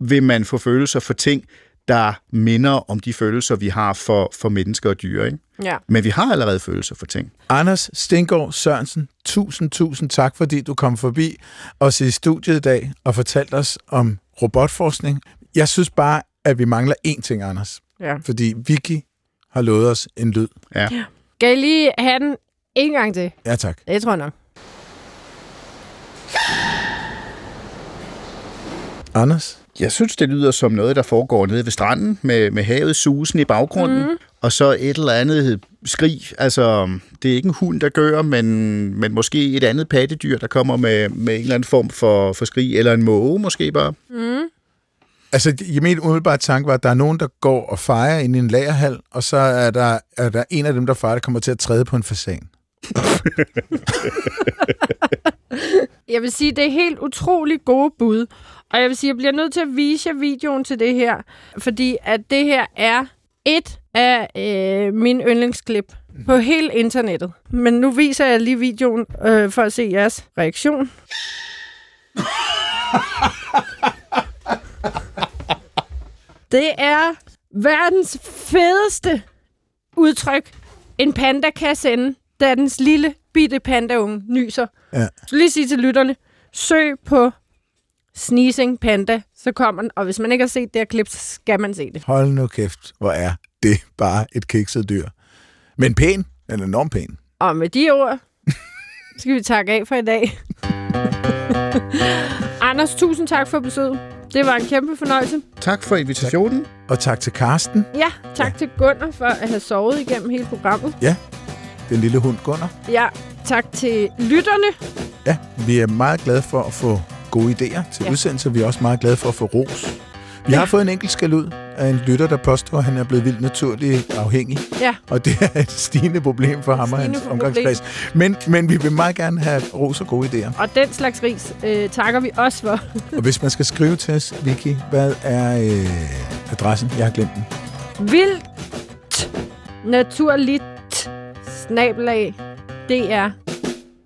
vil man få følelser for ting, der minder om de følelser, vi har for, for mennesker og dyr. Ikke? Ja. Men vi har allerede følelser for ting. Anders Stengård Sørensen, tusind, tusind tak, fordi du kom forbi os i studiet i dag og fortalte os om robotforskning. Jeg synes bare, at vi mangler én ting, Anders. Ja. Fordi Vicky har lovet os en lyd. Ja. Skal jeg lige have den en gang til? Ja, tak. Det tror jeg nok. Anders? Jeg synes, det lyder som noget, der foregår nede ved stranden, med, med havet susen i baggrunden, mm. og så et eller andet skrig. Altså, det er ikke en hund, der gør, men, men måske et andet pattedyr, der kommer med, med en eller anden form for, for skrig, eller en måge måske bare. Mm. Altså, jeg min umiddelbare tanke var, at der er nogen, der går og fejrer ind i en lagerhal, og så er der, er der en af dem, der fejrer, der kommer til at træde på en fasan. jeg vil sige, det er helt utroligt gode bud. Og jeg vil sige, jeg bliver nødt til at vise jer videoen til det her, fordi at det her er et af øh, mine yndlingsklip på hele internettet. Men nu viser jeg lige videoen øh, for at se jeres reaktion. det er verdens fedeste udtryk, en panda kan sende, da dens lille bitte pandaunge nyser. Ja. Så lige sige til lytterne, søg på Sneezing Panda, så kommer den. Og hvis man ikke har set det her klip, så skal man se det. Hold nu kæft, hvor er det bare et kikset dyr. Men pæn. Den er enormt pæn. Og med de ord, skal vi takke af for i dag. Anders, tusind tak for besøget. Det var en kæmpe fornøjelse. Tak for invitationen. Og tak til Karsten. Ja, tak ja. til Gunnar for at have sovet igennem hele programmet. Ja, den lille hund Gunnar. Ja, tak til lytterne. Ja, vi er meget glade for at få gode idéer til ja. udsendelser. Vi er også meget glade for at få ros. Vi ja. har fået en enkelt skal ud af en lytter, der påstår, at han er blevet vildt naturligt afhængig. Ja. Og det er et stigende problem for ham og hans omgangskreds. Men, men vi vil meget gerne have ros og gode idéer. Og den slags ris øh, takker vi også for. og hvis man skal skrive til os, Vicky, hvad er øh, adressen? Jeg har glemt den. Vildt naturligt snabelag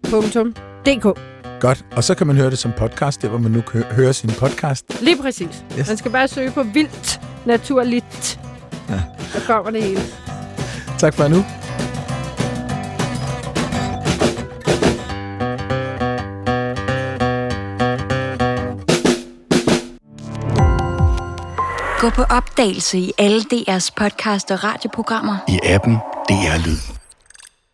dr.dk Godt, og så kan man høre det som podcast, der hvor man nu hører sin podcast. Lige præcis. Yes. Man skal bare søge på vildt naturligt. Ja. Så kommer det hele. Tak for nu. Gå på opdagelse i alle DR's podcast og radioprogrammer. I appen DR Lyd.